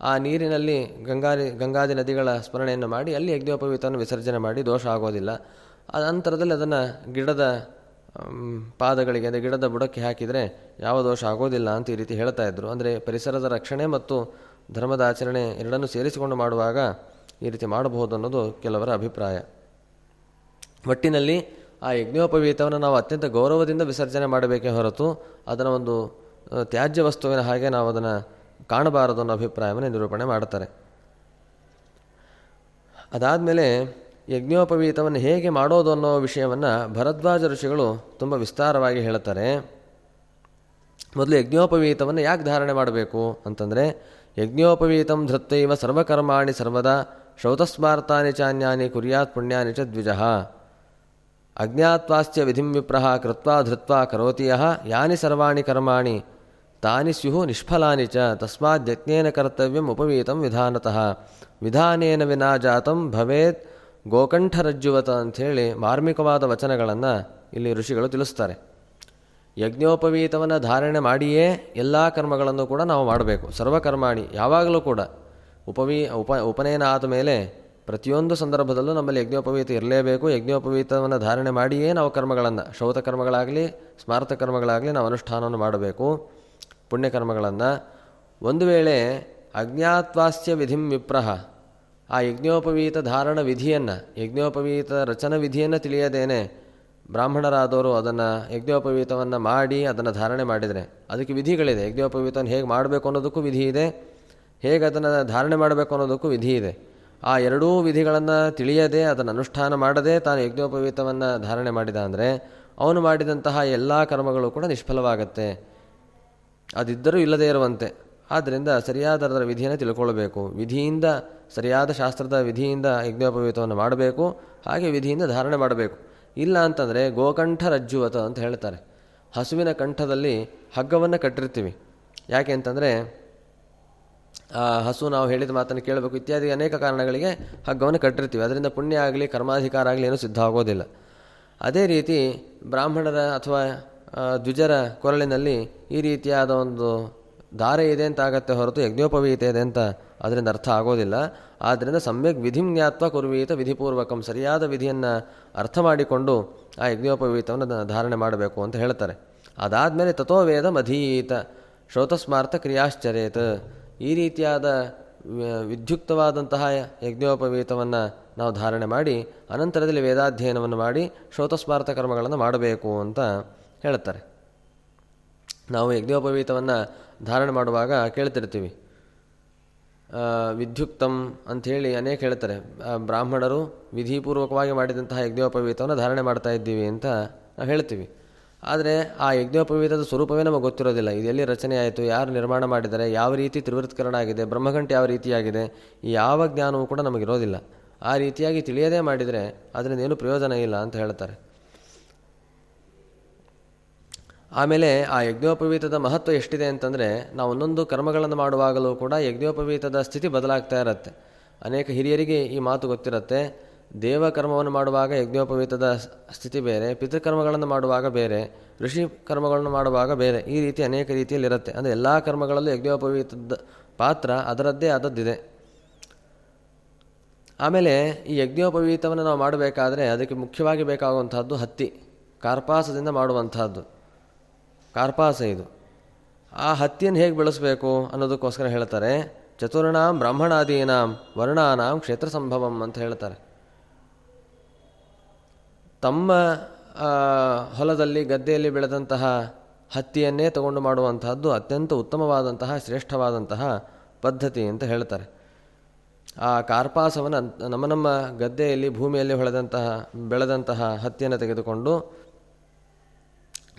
ಆ ನೀರಿನಲ್ಲಿ ಗಂಗಾದಿ ಗಂಗಾದಿ ನದಿಗಳ ಸ್ಮರಣೆಯನ್ನು ಮಾಡಿ ಅಲ್ಲಿ ಯಜ್ಞೋಪವೀತವನ್ನು ವಿಸರ್ಜನೆ ಮಾಡಿ ದೋಷ ಆಗೋದಿಲ್ಲ. ಆ ನಂತರದಲ್ಲಿ ಅದನ್ನು ಗಿಡದ ಪಾದಗಳಿಗೆ, ಅಂದರೆ ಗಿಡದ ಬುಡಕ್ಕೆ ಹಾಕಿದರೆ ಯಾವ ದೋಷ ಆಗೋದಿಲ್ಲ ಅಂತ ಈ ರೀತಿ ಹೇಳ್ತಾ ಇದ್ರು. ಅಂದರೆ ಪರಿಸರದ ರಕ್ಷಣೆ ಮತ್ತು ಧರ್ಮದ ಆಚರಣೆ ಎರಡನ್ನೂ ಸೇರಿಸಿಕೊಂಡು ಮಾಡುವಾಗ ಈ ರೀತಿ ಮಾಡಬಹುದು ಅನ್ನೋದು ಕೆಲವರ ಅಭಿಪ್ರಾಯ. ಒಟ್ಟಿನಲ್ಲಿ ಆ ಯಜ್ಞೋಪವೀತವನ್ನು ನಾವು ಅತ್ಯಂತ ಗೌರವದಿಂದ ವಿಸರ್ಜನೆ ಮಾಡಬೇಕೇ ಹೊರತು ಅದನ್ನು ಒಂದು ತ್ಯಾಜ್ಯ ವಸ್ತುವಿನ ಹಾಗೆ ನಾವು ಅದನ್ನು ಕಾಣಬಾರದು ಅನ್ನೋ ಅಭಿಪ್ರಾಯವನ್ನು ನಿರೂಪಣೆ ಮಾಡ್ತಾರೆ ಅದಾದಮೇಲೆ ಯಜ್ಞೋಪವೀತವನ್ನು ಹೇಗೆ ಮಾಡೋದು ಅನ್ನೋ ವಿಷಯವನ್ನು ಭರದ್ವಾಜ ಋಷಿಗಳು ತುಂಬ ವಿಸ್ತಾರವಾಗಿ ಹೇಳ್ತಾರೆ ಮೊದಲು ಯಜ್ಞೋಪವೀತವನ್ನು ಯಾಕೆ ಧಾರಣೆ ಮಾಡಬೇಕು ಅಂತಂದರೆ, ಯಜ್ಞೋಪವೀತಂ ಧೃತ್ತೈವ ಸರ್ವಕರ್ಮಾಣಿ ಸರ್ವದಾ ಶೌತಸ್ಮಾರ್ತಾನಿ ಚಾನ್ಯಾನಿ ಕುರ್ಯಾತ್ ಪುಣ್ಯಾನಿ ಚ ದ್ವಿಜಃ. ಅಜ್ಞಾತ್ವಾಸ್ಯ ವಿಧಿಂ ವಿಪ್ರಹ ಕೃತ್ವಾ ಧೃತ್ವಾ ಕರೋತಿ ಯಃ ಯಾನಿ ಸರ್ವಾಣಿ ಕರ್ಮಾಣಿ ತಾನಿ ಸ್ಯು ನಿಷ್ಫಲಾನಿ ಚ ತಸ್ಮಾತ್ ಯತ್ನೇನ ಕರ್ತವ್ಯಂ ಉಪವೀತಂ ವಿಧಾನತಃ. ವಿಧಾನೇನ ವಿನಾ ಜಾತಂ ಭವೇತ್ ಗೋಕಂಠರಜ್ಜುವತ ಅಂಥೇಳಿ ಮಾರ್ಮಿಕವಾದ ವಚನಗಳನ್ನು ಇಲ್ಲಿ ಋಷಿಗಳು ತಿಳಿಸ್ತಾರೆ. ಯಜ್ಞೋಪವೀತವನ್ನು ಧಾರಣೆ ಮಾಡಿಯೇ ಎಲ್ಲ ಕರ್ಮಗಳನ್ನು ಕೂಡ ನಾವು ಮಾಡಬೇಕು. ಸರ್ವಕರ್ಮಾಣಿ ಯಾವಾಗಲೂ ಕೂಡ ಉಪವೀ ಉಪ ಉಪನಯನ ಆದ ಮೇಲೆ ಪ್ರತಿಯೊಂದು ಸಂದರ್ಭದಲ್ಲೂ ನಮ್ಮಲ್ಲಿ ಯಜ್ಞೋಪವೀತ ಇರಲೇಬೇಕು. ಯಜ್ಞೋಪವೀತವನ್ನು ಧಾರಣೆ ಮಾಡಿಯೇ ನಾವು ಕರ್ಮಗಳನ್ನು ಶೌತ ಕರ್ಮಗಳಾಗಲಿ ಸ್ಮಾರತ ಕರ್ಮಗಳಾಗಲಿ ನಾವು ಅನುಷ್ಠಾನವನ್ನು ಮಾಡಬೇಕು. ಪುಣ್ಯಕರ್ಮಗಳನ್ನು ಒಂದು ವೇಳೆ ಅಜ್ಞಾತ್ವಾಸ್ಯ ವಿಧಿಂ ವಿಪ್ರಹ, ಆ ಯಜ್ಞೋಪವೀತ ಧಾರಣ ವಿಧಿಯನ್ನು, ಯಜ್ಞೋಪವೀತ ರಚನ ವಿಧಿಯನ್ನು ತಿಳಿಯದೇನೆ ಬ್ರಾಹ್ಮಣರಾದವರು ಅದನ್ನು ಯಜ್ಞೋಪವೀತವನ್ನು ಮಾಡಿ ಅದನ್ನು ಧಾರಣೆ ಮಾಡಿದರೆ. ಅದಕ್ಕೆ ವಿಧಿಗಳಿದೆ. ಯಜ್ಞೋಪವೀತವನ್ನು ಹೇಗೆ ಮಾಡಬೇಕು ಅನ್ನೋದಕ್ಕೂ ವಿಧಿ ಇದೆ. ಹೇಗೆ ಅದನ್ನು ಧಾರಣೆ ಮಾಡಬೇಕು ಅನ್ನೋದಕ್ಕೂ ವಿಧಿ ಇದೆ. ಆ ಎರಡೂ ವಿಧಿಗಳನ್ನು ತಿಳಿಯದೆ, ಅದನ್ನು ಅನುಷ್ಠಾನ ಮಾಡದೆ ತಾನು ಯಜ್ಞೋಪವೀತವನ್ನು ಧಾರಣೆ ಮಾಡಿದ ಅಂದರೆ ಅವನು ಮಾಡಿದಂತಹ ಎಲ್ಲ ಕರ್ಮಗಳು ಕೂಡ ನಿಷ್ಫಲವಾಗತ್ತೆ. ಅದಿದ್ದರೂ ಇಲ್ಲದೇ ಇರುವಂತೆ. ಆದ್ದರಿಂದ ಸರಿಯಾದ ಅದರ ವಿಧಿಯನ್ನು ತಿಳ್ಕೊಳ್ಬೇಕು. ವಿಧಿಯಿಂದ, ಸರಿಯಾದ ಶಾಸ್ತ್ರದ ವಿಧಿಯಿಂದ ಯಜ್ಞೋಪವೀತವನ್ನು ಮಾಡಬೇಕು. ಹಾಗೆ ವಿಧಿಯಿಂದ ಧಾರಣೆ ಮಾಡಬೇಕು. ಇಲ್ಲ ಅಂತಂದರೆ ಗೋಕಂಠ ರಜ್ಜುವತ ಅಂತ ಹೇಳ್ತಾರೆ. ಹಸುವಿನ ಕಂಠದಲ್ಲಿ ಹಗ್ಗವನ್ನು ಕಟ್ಟಿರ್ತೀವಿ. ಯಾಕೆ ಅಂತಂದರೆ, ಆ ಹಸು ನಾವು ಹೇಳಿದ ಮಾತನ್ನು ಕೇಳಬೇಕು. ಇತ್ಯಾದಿ ಅನೇಕ ಕಾರಣಗಳಿಗೆ ಹಗ್ಗವನ್ನು ಕಟ್ಟಿರ್ತೀವಿ. ಅದರಿಂದ ಪುಣ್ಯ ಆಗಲಿ, ಕರ್ಮಾಧಿಕಾರ ಆಗಲಿ ಏನೂ ಸಿದ್ಧ ಆಗೋದಿಲ್ಲ. ಅದೇ ರೀತಿ ಬ್ರಾಹ್ಮಣರ ಅಥವಾ ದ್ವಿಜರ ಕೊರಳಿನಲ್ಲಿ ಈ ರೀತಿಯಾದ ಒಂದು ಧಾರೆ ಇದೆ ಅಂತ ಆಗತ್ತೆ ಹೊರತು ಯಜ್ಞೋಪವೀತ ಇದೆ ಅಂತ ಅದರಿಂದ ಅರ್ಥ ಆಗೋದಿಲ್ಲ. ಆದ್ದರಿಂದ ಸಮ್ಯಕ್ ವಿಧಿಂ ಜ್ಞಾತ್ವ ಕುರ್ವೀತ ವಿಧಿಪೂರ್ವಕಂ ಸರಿಯಾದ ವಿಧಿಯನ್ನು ಅರ್ಥ ಮಾಡಿಕೊಂಡು ಆ ಯಜ್ಞೋಪವೀತವನ್ನು ಧಾರಣೆ ಮಾಡಬೇಕು ಅಂತ ಹೇಳ್ತಾರೆ. ಅದಾದಮೇಲೆ ತಥೋ ವೇದ ಮಧೀತ, ಶ್ರೋತಸ್ಮಾರ್ಥ ಕ್ರಿಯಾಶ್ಚರೇತ್. ಈ ರೀತಿಯಾದ ವಿಧ್ಯುಕ್ತವಾದಂತಹ ಯಜ್ಞೋಪವೀತವನ್ನು ನಾವು ಧಾರಣೆ ಮಾಡಿ, ಅನಂತರದಲ್ಲಿ ವೇದಾಧ್ಯಯನವನ್ನು ಮಾಡಿ, ಶ್ರೋತಸ್ಮಾರ್ಥ ಕರ್ಮಗಳನ್ನು ಮಾಡಬೇಕು ಅಂತ ಹೇಳ್ತಾರೆ ನಾವು ಯಜ್ಞೋಪವೀತವನ್ನು ಧಾರಣೆ ಮಾಡುವಾಗ ಕೇಳ್ತಿರ್ತೀವಿ. ವಿದ್ಯುಕ್ತಂ ಅಂಥೇಳಿ ಅನೇಕ ಹೇಳ್ತಾರೆ. ಬ್ರಾಹ್ಮಣರು ವಿಧಿಪೂರ್ವಕವಾಗಿ ಮಾಡಿದಂತಹ ಯಜ್ಞೋಪವೀತವನ್ನು ಧಾರಣೆ ಮಾಡ್ತಾ ಇದ್ದೀವಿ ಅಂತ ನಾವು ಹೇಳ್ತೀವಿ. ಆದರೆ ಆ ಯಜ್ಞೋಪವೀತದ ಸ್ವರೂಪವೇ ನಮಗೆ ಗೊತ್ತಿರೋದಿಲ್ಲ. ಇದೆಲ್ಲಿ ರಚನೆ ಆಯಿತು, ಯಾರು ನಿರ್ಮಾಣ ಮಾಡಿದ್ದಾರೆ, ಯಾವ ರೀತಿ ತ್ರಿವೃತ್ಕರಣ ಆಗಿದೆ ಬ್ರಹ್ಮಗಂಟೆ ಯಾವ ರೀತಿಯಾಗಿದೆ, ಯಾವ ಜ್ಞಾನವೂ ಕೂಡ ನಮಗಿರೋದಿಲ್ಲ. ಆ ರೀತಿಯಾಗಿ ತಿಳಿಯದೇ ಮಾಡಿದರೆ ಅದರಿಂದ ಏನು ಪ್ರಯೋಜನ ಇಲ್ಲ ಅಂತ ಹೇಳ್ತಾರೆ. ಆಮೇಲೆ ಆ ಯಜ್ಞೋಪವೀತದ ಮಹತ್ವ ಎಷ್ಟಿದೆ ಅಂತಂದರೆ, ನಾವು ಒಂದೊಂದು ಕರ್ಮಗಳನ್ನು ಮಾಡುವಾಗಲೂ ಕೂಡ ಯಜ್ಞೋಪವೀತದ ಸ್ಥಿತಿ ಬದಲಾಗ್ತಾ ಇರುತ್ತೆ. ಅನೇಕ ಹಿರಿಯರಿಗೆ ಈ ಮಾತು ಗೊತ್ತಿರುತ್ತೆ. ದೇವ ಕರ್ಮವನ್ನು ಮಾಡುವಾಗ ಯಜ್ಞೋಪವೀತದ ಸ್ಥಿತಿ ಬೇರೆ, ಪಿತೃಕರ್ಮಗಳನ್ನು ಮಾಡುವಾಗ ಬೇರೆ, ಋಷಿ ಕರ್ಮಗಳನ್ನು ಮಾಡುವಾಗ ಬೇರೆ. ಈ ರೀತಿ ಅನೇಕ ರೀತಿಯಲ್ಲಿರುತ್ತೆ. ಅಂದರೆ ಎಲ್ಲ ಕರ್ಮಗಳಲ್ಲೂ ಯಜ್ಞೋಪವೀತದ ಪಾತ್ರ ಅದರದ್ದೇ ಆದದ್ದಿದೆ. ಆಮೇಲೆ ಈ ಯಜ್ಞೋಪವೀತವನ್ನು ನಾವು ಮಾಡಬೇಕಾದ್ರೆ ಅದಕ್ಕೆ ಮುಖ್ಯವಾಗಿ ಬೇಕಾಗುವಂಥದ್ದು ಹತ್ತಿ, ಕಾರ್ಪಾಸದಿಂದ ಮಾಡುವಂತಹದ್ದು ಕಾರ್ಪಾಸ ಇದು. ಆ ಹತ್ತಿಯನ್ನು ಹೇಗೆ ಬೆಳೆಸಬೇಕು ಅನ್ನೋದಕ್ಕೋಸ್ಕರ ಹೇಳ್ತಾರೆ, ಚತುರ್ಣಾಂ ಬ್ರಾಹ್ಮಣಾದೀನಾಂ ವರ್ಣಾನಾಂ ಕ್ಷೇತ್ರ ಸಂಭವಂ ಅಂತ ಹೇಳ್ತಾರೆ. ತಮ್ಮ ಹೊಲದಲ್ಲಿ, ಗದ್ದೆಯಲ್ಲಿ ಬೆಳೆದಂತಹ ಹತ್ತಿಯನ್ನೇ ತಗೊಂಡು ಮಾಡುವಂತಹದ್ದು ಅತ್ಯಂತ ಉತ್ತಮವಾದಂತಹ, ಶ್ರೇಷ್ಠವಾದಂತಹ ಪದ್ಧತಿ ಅಂತ ಹೇಳ್ತಾರೆ. ಆ ಕಾರ್ಪಾಸವನ್ನು ನಮ್ಮ ನಮ್ಮ ಗದ್ದೆಯಲ್ಲಿ, ಭೂಮಿಯಲ್ಲಿ ಹೊಳೆದಂತಹ, ಬೆಳೆದಂತಹ ಹತ್ತಿಯನ್ನು ತೆಗೆದುಕೊಂಡು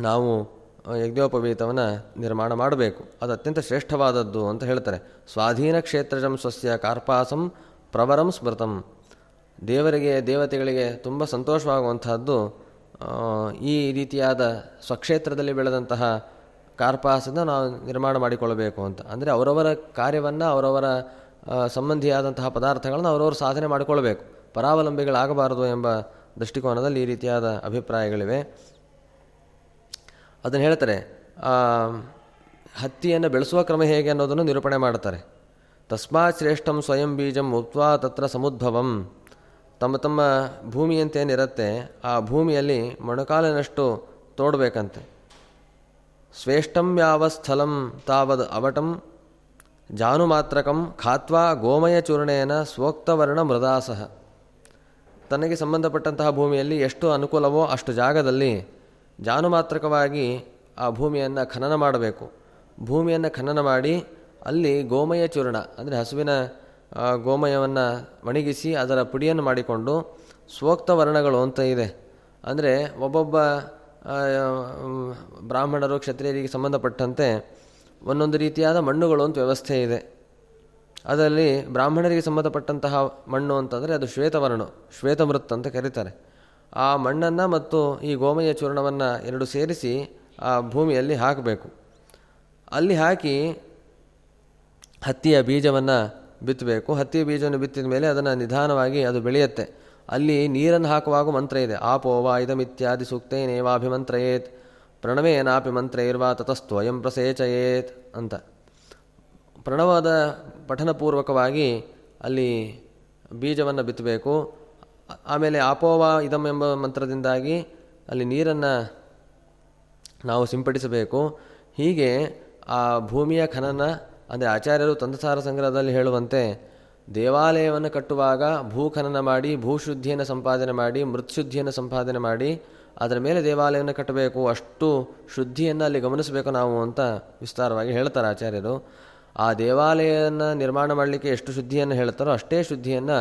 ನಾವು ಯಜ್ಞೋಪವೀತವನ್ನು ನಿರ್ಮಾಣ ಮಾಡಬೇಕು. ಅದು ಅತ್ಯಂತ ಶ್ರೇಷ್ಠವಾದದ್ದು ಅಂತ ಹೇಳ್ತಾರೆ. ಸ್ವಾಧೀನ ಕ್ಷೇತ್ರಜಂ ಸ್ವಸ್ಯ ಕಾರ್ಪಾಸಂ ಪ್ರವರಂ ಸ್ಮೃತಂ. ದೇವರಿಗೆ, ದೇವತೆಗಳಿಗೆ ತುಂಬ ಸಂತೋಷವಾಗುವಂತಹದ್ದು ಈ ರೀತಿಯಾದ ಸ್ವಕ್ಷೇತ್ರದಲ್ಲಿ ಬೆಳೆದಂತಹ ಕಾರ್ಪಾಸದ ನಾವು ನಿರ್ಮಾಣ ಮಾಡಿಕೊಳ್ಳಬೇಕು ಅಂತ. ಅಂದರೆ ಅವರವರ ಕಾರ್ಯವನ್ನು, ಅವರವರ ಸಂಬಂಧಿಯಾದಂತಹ ಪದಾರ್ಥಗಳನ್ನು ಅವರವರು ಸಾಧನೆ ಮಾಡಿಕೊಳ್ಬೇಕು ಪರಾವಲಂಬಿಗಳಾಗಬಾರದು ಎಂಬ ದೃಷ್ಟಿಕೋನದಲ್ಲಿ ಈ ರೀತಿಯಾದ ಅಭಿಪ್ರಾಯಗಳಿವೆ. ಅದನ್ನು ಹೇಳ್ತಾರೆ ಹತ್ತಿಯನ್ನು ಬೆಳೆಸುವ ಕ್ರಮ ಹೇಗೆ ಅನ್ನೋದನ್ನು ನಿರೂಪಣೆ ಮಾಡ್ತಾರೆ ತಸ್ಮಾತ್ ಶ್ರೇಷ್ಠಂ ಸ್ವಯಂ ಬೀಜಂ ಉತ್ವಾ ತತ್ರ ಸಮುದ್ಭವಂ. ತಮ್ಮ ತಮ್ಮ ಭೂಮಿಯಂತೇನಿರುತ್ತೆ ಆ ಭೂಮಿಯಲ್ಲಿ ಮೊಣಕಾಲಿನಷ್ಟು ತೋಡಬೇಕಂತೆ. ಸ್ವೇಷ್ಟಂ ಯಾವ ಸ್ಥಲಂ ತಾವದ್ ಅವಟಂ ಜಾನುಮಾತ್ರಕಂ ಖಾತ್ವಾ ಗೋಮಯ ಚೂರ್ಣೇನ ಸ್ವೋಕ್ತವರ್ಣ ಮೃದಾಸಹ ತನಗೆ ಸಂಬಂಧಪಟ್ಟಂತಹ ಭೂಮಿಯಲ್ಲಿ ಎಷ್ಟು ಅನುಕೂಲವೋ ಅಷ್ಟು ಜಾಗದಲ್ಲಿ ಜಾನುಮಾತ್ರಕವಾಗಿ ಆ ಭೂಮಿಯನ್ನು ಖನನ ಮಾಡಬೇಕು. ಭೂಮಿಯನ್ನು ಖನನ ಮಾಡಿ ಅಲ್ಲಿ ಗೋಮಯ ಚೂರ್ಣ, ಅಂದರೆ ಹಸುವಿನ ಗೋಮಯವನ್ನು ಒಣಗಿಸಿ ಅದರ ಪುಡಿಯನ್ನು ಮಾಡಿಕೊಂಡು ಸ್ವೋಕ್ತ ವರ್ಣಗಳು ಅಂತ ಇದೆ. ಅಂದರೆ ಒಬ್ಬೊಬ್ಬ ಬ್ರಾಹ್ಮಣರು ಕ್ಷತ್ರಿಯರಿಗೆ ಸಂಬಂಧಪಟ್ಟಂತೆ ಒಂದೊಂದು ರೀತಿಯಾದ ಮಣ್ಣುಗಳು ಅಂತ ವ್ಯವಸ್ಥೆ ಇದೆ. ಅದರಲ್ಲಿ ಬ್ರಾಹ್ಮಣರಿಗೆ ಸಂಬಂಧಪಟ್ಟಂತಹ ಮಣ್ಣು ಅಂತಂದರೆ ಅದು ಶ್ವೇತವರ್ಣ, ಶ್ವೇತಮೃತ್ ಅಂತ ಕರೀತಾರೆ. ಆ ಮಣ್ಣನ್ನು ಮತ್ತು ಈ ಗೋಮಯ ಚೂರ್ಣವನ್ನು ಎರಡು ಸೇರಿಸಿ ಆ ಭೂಮಿಯಲ್ಲಿ ಹಾಕಬೇಕು. ಅಲ್ಲಿ ಹಾಕಿ ಹತ್ತಿಯ ಬೀಜವನ್ನು ಬಿತ್ತಬೇಕು ಹತ್ತಿಯ ಬೀಜವನ್ನು ಬಿತ್ತಿದ ಮೇಲೆ ಅದನ್ನು ನಿಧಾನವಾಗಿ ಅದು ಬೆಳೆಯುತ್ತೆ. ಅಲ್ಲಿ ನೀರನ್ನು ಹಾಕುವಾಗ ಮಂತ್ರ ಇದೆ. ಆಪೋವ ಇದಮಿತ್ಯಾದಿ ಸೂಕ್ತೇನೇವಾಭಿಮಂತ್ರಯೇತ್ ಪ್ರಣವೇನಾಪಿ ಮಂತ್ರೈರ್ವಾ ತತಸ್ತ್ವಯಂ ಪ್ರಸೇಚಯೇತ್ ಅಂತ. ಪ್ರಣವದ ಪಠನಪೂರ್ವಕವಾಗಿ ಅಲ್ಲಿ ಬೀಜವನ್ನು ಬಿತ್ತಬೇಕು ಆಮೇಲೆ ಆಪೋವ ಇದಂ ಎಂಬ ಮಂತ್ರದಿಂದಾಗಿ ಅಲ್ಲಿ ನೀರನ್ನು ನಾವು ಸಿಂಪಡಿಸಬೇಕು. ಹೀಗೆ ಆ ಭೂಮಿಯ ಖನನ, ಅಂದರೆ ಆಚಾರ್ಯರು ತಂದಸಾರ ಸಂಗ್ರಹದಲ್ಲಿ ಹೇಳುವಂತೆ, ದೇವಾಲಯವನ್ನು ಕಟ್ಟುವಾಗ ಭೂಖನನ ಮಾಡಿ ಭೂಶುದ್ಧಿಯನ್ನು ಸಂಪಾದನೆ ಮಾಡಿ ಮೃತ್ಶುದ್ಧಿಯನ್ನು ಸಂಪಾದನೆ ಮಾಡಿ, ಅದರ ಮೇಲೆ ದೇವಾಲಯವನ್ನು ಕಟ್ಟಬೇಕು. ಅಷ್ಟು ಶುದ್ಧಿಯನ್ನು ಅಲ್ಲಿ ಗಮನಿಸಬೇಕು ನಾವು ಅಂತ ವಿಸ್ತಾರವಾಗಿ ಹೇಳ್ತಾರೆ ಆಚಾರ್ಯರು. ಆ ದೇವಾಲಯವನ್ನು ನಿರ್ಮಾಣ ಮಾಡಲಿಕ್ಕೆ ಎಷ್ಟು ಶುದ್ಧಿಯನ್ನು ಹೇಳ್ತಾರೋ ಅಷ್ಟೇ ಶುದ್ಧಿಯನ್ನು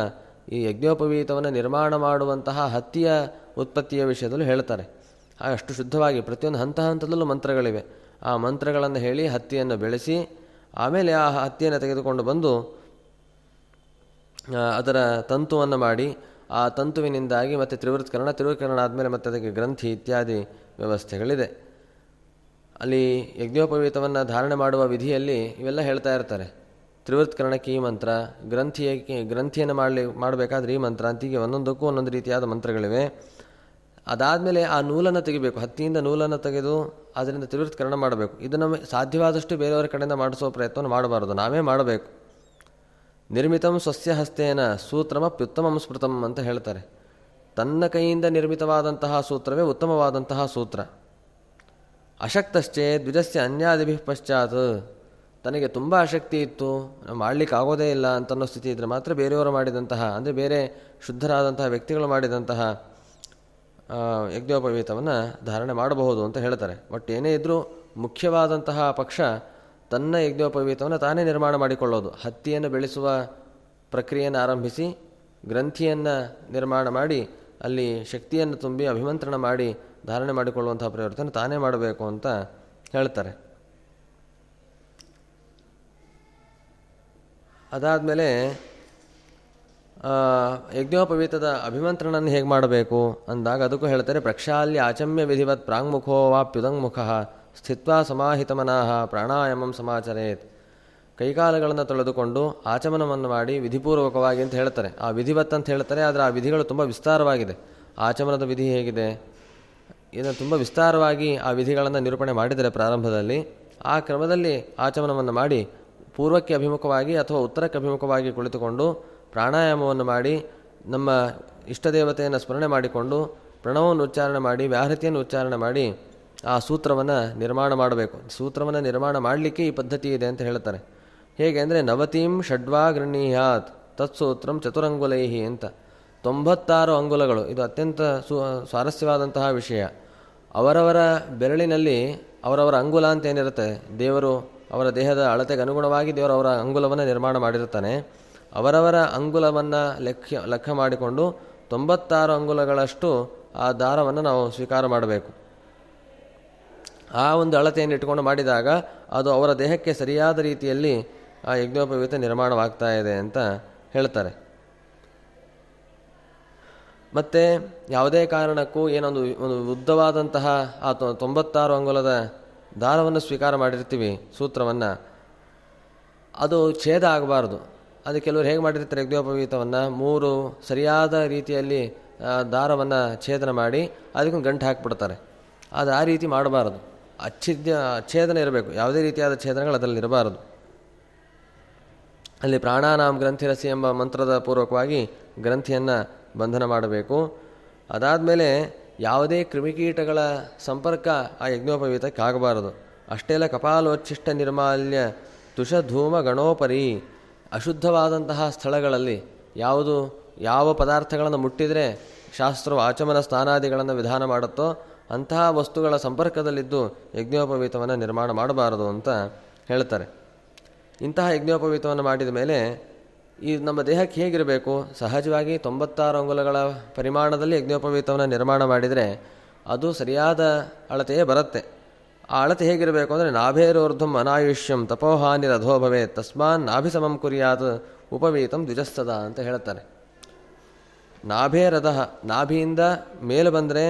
ಈ ಯಜ್ಞೋಪವೀತವನ್ನು ನಿರ್ಮಾಣ ಮಾಡುವಂತಹ ಹತ್ತಿಯ ಉತ್ಪತ್ತಿಯ ವಿಷಯದಲ್ಲೂ ಹೇಳ್ತಾರೆ. ಅಷ್ಟು ಶುದ್ಧವಾಗಿ ಪ್ರತಿಯೊಂದು ಹಂತ ಹಂತದಲ್ಲೂ ಮಂತ್ರಗಳಿವೆ. ಆ ಮಂತ್ರಗಳನ್ನು ಹೇಳಿ ಹತ್ತಿಯನ್ನು ಬೆಳೆಸಿ, ಆಮೇಲೆ ಆ ಹತ್ತಿಯನ್ನು ತೆಗೆದುಕೊಂಡು ಬಂದು ಅದರ ತಂತುವನ್ನು ಮಾಡಿ, ಆ ತಂತುವಿನಿಂದಾಗಿ ಮತ್ತು ತ್ರಿವೃತ್ಕರಣ ತ್ರಿವೃತ್ಕರಣ ಆದಮೇಲೆ ಮತ್ತೆ ಅದಕ್ಕೆ ಗ್ರಂಥಿ ಇತ್ಯಾದಿ ವ್ಯವಸ್ಥೆಗಳಿದೆ. ಅಲ್ಲಿ ಯಜ್ಞೋಪವೀತವನ್ನು ಧಾರಣೆ ಮಾಡುವ ವಿಧಿಯಲ್ಲಿ ಇವೆಲ್ಲ ಹೇಳ್ತಾ ಇರ್ತಾರೆ. ತ್ರಿವೃತ್ಕರಣಕ್ಕೆ ಈ ಮಂತ್ರ. ಗ್ರಂಥಿಯ ಗ್ರಂಥಿಯನ್ನು ಮಾಡಲಿ, ಮಾಡಬೇಕಾದ್ರೆ ಈ ಮಂತ್ರ. ಅಂತ ಹೀಗೆ ಒಂದೊಂದಕ್ಕೂ ಒಂದೊಂದು ರೀತಿಯಾದ ಮಂತ್ರಗಳಿವೆ. ಅದಾದಮೇಲೆ ಆ ನೂಲನ್ನು ತೆಗಿಬೇಕು. ಹತ್ತಿಯಿಂದ ನೂಲನ್ನು ತೆಗೆದು ಅದರಿಂದ ತ್ರಿವೃತ್ಕರಣ ಮಾಡಬೇಕು. ಇದನ್ನು ಸಾಧ್ಯವಾದಷ್ಟು ಬೇರೆಯವರ ಕಡೆಯಿಂದ ಮಾಡಿಸೋ ಪ್ರಯತ್ನವನ್ನು ಮಾಡಬಾರದು. ನಾವೇ ಮಾಡಬೇಕು. ನಿರ್ಮಿತಂ ಸ್ವಸ್ಯ ಹಸ್ತೇನ ಸೂತ್ರಮಪ್ಯುತ್ತಮಂ ಸ್ಮೃತಂ ಅಂತ ಹೇಳ್ತಾರೆ. ತನ್ನ ಕೈಯಿಂದ ನಿರ್ಮಿತವಾದಂತಹ ಸೂತ್ರವೇ ಉತ್ತಮವಾದಂತಹ ಸೂತ್ರ. ಅಶಕ್ತಶ್ಚೇ ದ್ವಿಜಸ್ಯ ಅನ್ಯಾದಿಭಿ ಪಶ್ಚಾತ್. ತನಗೆ ತುಂಬ ಆಸಕ್ತಿ ಇತ್ತು ಮಾಡಲಿಕ್ಕೆ ಆಗೋದೇ ಇಲ್ಲ ಅಂತನ್ನೋ ಸ್ಥಿತಿ ಇದ್ದರೆ ಮಾತ್ರ ಬೇರೆಯವರು ಮಾಡಿದಂತಹ, ಅಂದರೆ ಬೇರೆ ಶುದ್ಧರಾದಂತಹ ವ್ಯಕ್ತಿಗಳು ಮಾಡಿದಂತಹ ಯಜ್ಞೋಪವೀತವನ್ನು ಧಾರಣೆ ಮಾಡಬಹುದು ಅಂತ ಹೇಳ್ತಾರೆ. ಬಟ್ ಏನೇ ಇದ್ದರೂ ಮುಖ್ಯವಾದಂತಹ ಪಕ್ಷ ತನ್ನ ಯಜ್ಞೋಪವೀತವನ್ನು ತಾನೇ ನಿರ್ಮಾಣ ಮಾಡಿಕೊಳ್ಳೋದು. ಹತ್ತಿಯನ್ನು ಬೆಳೆಸುವ ಪ್ರಕ್ರಿಯೆಯನ್ನು ಆರಂಭಿಸಿ, ಗ್ರಂಥಿಯನ್ನು ನಿರ್ಮಾಣ ಮಾಡಿ, ಅಲ್ಲಿ ಶಕ್ತಿಯನ್ನು ತುಂಬಿ ಅಭಿಮಂತ್ರಣ ಮಾಡಿ ಧಾರಣೆ ಮಾಡಿಕೊಳ್ಳುವಂತಹ ಪ್ರವೃತ್ತಿಯನ್ನು ತಾನೇ ಮಾಡಬೇಕು ಅಂತ ಹೇಳ್ತಾರೆ. ಅದಾದಮೇಲೆ ಯಜ್ಞೋಪವೀತದ ಅಭಿಮಂತ್ರಣವನ್ನು ಹೇಗೆ ಮಾಡಬೇಕು ಅಂದಾಗ ಅದಕ್ಕೂ ಹೇಳ್ತಾರೆ, ಪ್ರಕ್ಷಾಲ್ಯ ಆಚಮ್ಯ ವಿಧಿವತ್ ಪ್ರಾಂಗ್ಮುಖೋ ವಾಪ್ಯುದಂಗ್ಮುಖ ಸ್ಥಿತ್ವಾ ಸಮಾಹಿತಮನಃ ಪ್ರಾಣಾಯಾಮಂ ಸಮಾಚರೇತ್. ಕೈಕಾಲುಗಳನ್ನು ತೊಳೆದುಕೊಂಡು ಆಚಮನವನ್ನು ಮಾಡಿ ವಿಧಿಪೂರ್ವಕವಾಗಿ ಅಂತ ಹೇಳ್ತಾರೆ. ಆ ವಿಧಿವತ್ ಅಂತ ಹೇಳ್ತಾರೆ, ಆದರೆ ಆ ವಿಧಿಗಳು ತುಂಬ ವಿಸ್ತಾರವಾಗಿದೆ. ಆಚಮನದ ವಿಧಿ ಹೇಗಿದೆ? ಇದನ್ನು ತುಂಬ ವಿಸ್ತಾರವಾಗಿ ಆ ವಿಧಿಗಳನ್ನು ನಿರೂಪಣೆ ಮಾಡಿದರೆ ಪ್ರಾರಂಭದಲ್ಲಿ. ಆ ಕ್ರಮದಲ್ಲಿ ಆಚಮನವನ್ನು ಮಾಡಿ ಪೂರ್ವಕ್ಕೆ ಅಭಿಮುಖವಾಗಿ ಅಥವಾ ಉತ್ತರಕ್ಕೆ ಅಭಿಮುಖವಾಗಿ ಕುಳಿತುಕೊಂಡು ಪ್ರಾಣಾಯಾಮವನ್ನು ಮಾಡಿ ನಮ್ಮ ಇಷ್ಟದೇವತೆಯನ್ನು ಸ್ಮರಣೆ ಮಾಡಿಕೊಂಡು ಪ್ರಣವವನ್ನು ಉಚ್ಚಾರಣೆ ಮಾಡಿ, ವ್ಯಾಹೃತಿಯನ್ನು ಉಚ್ಚಾರಣೆ ಮಾಡಿ ಆ ಸೂತ್ರವನ್ನು ನಿರ್ಮಾಣ ಮಾಡಬೇಕು. ಸೂತ್ರವನ್ನು ನಿರ್ಮಾಣ ಮಾಡಲಿಕ್ಕೆ ಈ ಪದ್ಧತಿ ಇದೆ ಅಂತ ಹೇಳ್ತಾರೆ. ಹೇಗೆ ಅಂದರೆ, ನವತೀಂ ಷಡ್ವಾ ಗೃಹೀಯಾತ್ ತತ್ಸೂತ್ರಂ ಚತುರಂಗುಲೈಹಿ ಅಂತ. ತೊಂಬತ್ತಾರು ಅಂಗುಲಗಳು. ಇದು ಅತ್ಯಂತ ಸು, ಸ್ವಾರಸ್ಯವಾದಂತಹ ವಿಷಯ. ಅವರವರ ಬೆರಳಿನಲ್ಲಿ ಅವರವರ ಅಂಗುಲ ಅಂತ ಏನಿರುತ್ತೆ? ದೇವರು ಅವರ ದೇಹದ ಅಳತೆಗೆ ಅನುಗುಣವಾಗಿ ದೇವರು ಅವರ ಅಂಗುಲವನ್ನು ನಿರ್ಮಾಣ ಮಾಡಿರುತ್ತಾನೆ. ಅವರವರ ಅಂಗುಲವನ್ನು ಲೆಕ್ಕ ಲೆಕ್ಕ ಮಾಡಿಕೊಂಡು ತೊಂಬತ್ತಾರು ಅಂಗುಲಗಳಷ್ಟು ಆ ದಾರವನ್ನು ನಾವು ಸ್ವೀಕಾರ ಮಾಡಬೇಕು. ಆ ಒಂದು ಅಳತೆಯನ್ನು ಇಟ್ಟುಕೊಂಡು ಮಾಡಿದಾಗ ಅದು ಅವರ ದೇಹಕ್ಕೆ ಸರಿಯಾದ ರೀತಿಯಲ್ಲಿ ಆ ಯಜ್ಞೋಪವೀತ ನಿರ್ಮಾಣವಾಗ್ತಾ ಇದೆ ಅಂತ ಹೇಳ್ತಾರೆ. ಮತ್ತು ಯಾವುದೇ ಕಾರಣಕ್ಕೂ ಏನೊಂದು, ಒಂದು ಉದ್ದವಾದಂತಹ ಆ ತೊಂಬತ್ತಾರು ಅಂಗುಲದ ದಾರವನ್ನು ಸ್ವೀಕಾರ ಮಾಡಿರ್ತೀವಿ, ಸೂತ್ರವನ್ನು. ಅದು ಛೇದ ಆಗಬಾರ್ದು. ಅದು ಕೆಲವರು ಹೇಗೆ ಮಾಡಿರ್ತಾರೆ, ಯಜ್ಞೋಪವೀತವನ್ನು? ಮೂರು ಸರಿಯಾದ ರೀತಿಯಲ್ಲಿ ದಾರವನ್ನು ಛೇದನ ಮಾಡಿ, ಅದಕ್ಕೊಂದು ಗಂಟು ಹಾಕಿಬಿಡ್ತಾರೆ. ಅದು ಆ ರೀತಿ ಮಾಡಬಾರದು. ಅಚ್ಛಿದ್ಯ, ಛೇದನ ಇರಬೇಕು. ಯಾವುದೇ ರೀತಿಯಾದ ಛೇದನಗಳು ಅದರಲ್ಲಿ ಇರಬಾರದು. ಅಲ್ಲಿ ಪ್ರಾಣಾನಾಮ್ ಗ್ರಂಥಿರಸಿ ಎಂಬ ಮಂತ್ರದ ಪೂರ್ವಕವಾಗಿ ಗ್ರಂಥಿಯನ್ನು ಬಂಧನ ಮಾಡಬೇಕು. ಅದಾದಮೇಲೆ ಯಾವುದೇ ಕ್ರಿಮಿಕೀಟಗಳ ಸಂಪರ್ಕ ಆ ಯಜ್ಞೋಪವೀತಕ್ಕೆ ಆಗಬಾರದು ಅಷ್ಟೆಲ್ಲ ಕಪಾಲೋಚ್ಛಿಷ್ಟ ನಿರ್ಮಾಲ್ಯ ತುಷಧೂಮ ಗಣೋಪರಿ ಅಶುದ್ಧವಾದಂತಹ ಸ್ಥಳಗಳಲ್ಲಿ ಯಾವುದು ಯಾವ ಪದಾರ್ಥಗಳನ್ನು ಮುಟ್ಟಿದರೆ ಶಾಸ್ತ್ರವು ಆಚಮನ ಸ್ನಾನಾದಿಗಳನ್ನು ವಿಧಾನ ಮಾಡುತ್ತೋ ಅಂತಹ ವಸ್ತುಗಳ ಸಂಪರ್ಕದಲ್ಲಿದ್ದು ಯಜ್ಞೋಪವೀತವನ್ನು ನಿರ್ಮಾಣ ಮಾಡಬಾರದು ಅಂತ ಹೇಳ್ತಾರೆ. ಇಂತಹ ಯಜ್ಞೋಪವೀತವನ್ನು ಮಾಡಿದ ಮೇಲೆ ಈ ನಮ್ಮ ದೇಹಕ್ಕೆ ಹೇಗಿರಬೇಕು? ಸಹಜವಾಗಿ ತೊಂಬತ್ತಾರು ಅಂಗುಲಗಳ ಪರಿಮಾಣದಲ್ಲಿ ಯಜ್ಞೋಪವೀತವನ್ನು ನಿರ್ಮಾಣ ಮಾಡಿದರೆ ಅದು ಸರಿಯಾದ ಅಳತೆಯೇ ಬರುತ್ತೆ. ಆ ಅಳತೆ ಹೇಗಿರಬೇಕು ಅಂದರೆ ನಾಭೇರೋರ್ಧಂ ಅನಾಯುಷ್ಯಂ ತಪೋಹಾನಿ ರಧೋ ಭವೇ ತಸ್ಮಾನ್ ನಾಭಿಸಮಂ ಕುರಿಯಾತ್ ಉಪವೀತಂ ದ್ವಿಜಸ್ತದ ಅಂತ ಹೇಳ್ತಾರೆ. ನಾಭೇರಥ ನಾಭಿಯಿಂದ ಮೇಲೆ ಬಂದರೆ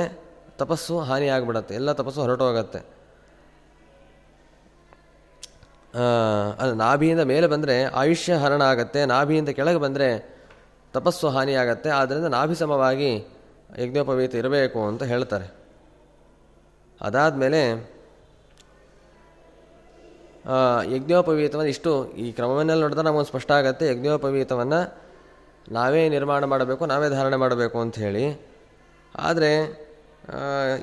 ತಪಸ್ಸು ಹಾನಿಯಾಗ್ಬಿಡತ್ತೆ, ಎಲ್ಲ ತಪಸ್ಸು ಹೊರಟೋಗತ್ತೆ. ಅದು ನಾಭಿಯಿಂದ ಮೇಲೆ ಬಂದರೆ ಆಯುಷ್ಯ ಹರಣ ಆಗತ್ತೆ ನಾಭಿಯಿಂದ ಕೆಳಗೆ ಬಂದರೆ ತಪಸ್ಸು ಹಾನಿಯಾಗತ್ತೆ ಆದ್ದರಿಂದ ನಾಭಿ ಸಮವಾಗಿ ಯಜ್ಞೋಪವೀತ ಇರಬೇಕು ಅಂತ ಹೇಳ್ತಾರೆ. ಅದಾದಮೇಲೆ ಯಜ್ಞೋಪವೀತವನ್ನು ಇಷ್ಟು, ಈ ಕ್ರಮವನ್ನೆಲ್ಲ ನೋಡಿದ್ರೆ ನಮಗೊಂದು ಸ್ಪಷ್ಟ ಆಗುತ್ತೆ, ಯಜ್ಞೋಪವೀತವನ್ನು ನಾವೇ ನಿರ್ಮಾಣ ಮಾಡಬೇಕು, ನಾವೇ ಧಾರಣೆ ಮಾಡಬೇಕು ಅಂತ ಹೇಳಿ. ಆದರೆ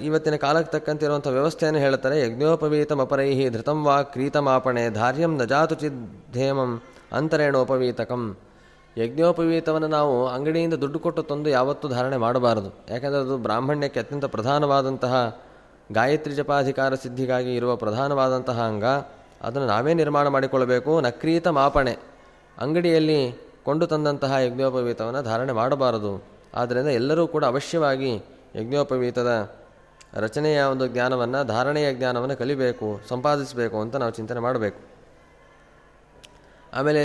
ಇವತ್ತಿನ ಕಾಲಕ್ಕೆ ತಕ್ಕಂತೆ ಇರುವಂಥ ವ್ಯವಸ್ಥೆಯನ್ನು ಹೇಳ್ತಾರೆ ಯಜ್ಞೋಪವೀತಮಪರೈಹಿ ಧೃತಂ ವಾ ಕ್ರೀತಮಾಪಣೆ ಧಾರ್ಯಂ ನ ಚಿದ್ದೇಮಂ ಅಂತರೇಣೋಪವೀತಕಂ ಯಜ್ಞೋಪವೀತವನ್ನು ನಾವು ಅಂಗಡಿಯಿಂದ ದುಡ್ಡು ಕೊಟ್ಟು ತಂದು ಯಾವತ್ತೂ ಧಾರಣೆ ಮಾಡಬಾರದು. ಯಾಕೆಂದರೆ ಅದು ಬ್ರಾಹ್ಮಣ್ಯಕ್ಕೆ ಅತ್ಯಂತ ಪ್ರಧಾನವಾದಂತಹ ಗಾಯತ್ರಿ ಜಪಾಧಿಕಾರ ಸಿದ್ಧಿಗಾಗಿ ಇರುವ ಪ್ರಧಾನವಾದಂತಹ ಅಂಗ. ಅದನ್ನು ನಾವೇ ನಿರ್ಮಾಣ ಮಾಡಿಕೊಳ್ಳಬೇಕು. ನಕ್ರೀತ ಮಾಪಣೆ ಅಂಗಡಿಯಲ್ಲಿ ಕೊಂಡು ತಂದಂತಹ ಯಜ್ಞೋಪವೀತವನ್ನು ಧಾರಣೆ ಮಾಡಬಾರದು. ಆದ್ದರಿಂದ ಎಲ್ಲರೂ ಕೂಡ ಅವಶ್ಯವಾಗಿ ಯಜ್ಞೋಪವೀತದ ರಚನೆಯ ಒಂದು ಜ್ಞಾನವನ್ನು, ಧಾರಣೆಯ ಜ್ಞಾನವನ್ನು ಕಲಿಬೇಕು, ಸಂಪಾದಿಸಬೇಕು ಅಂತ ನಾವು ಚಿಂತನೆ ಮಾಡಬೇಕು. ಆಮೇಲೆ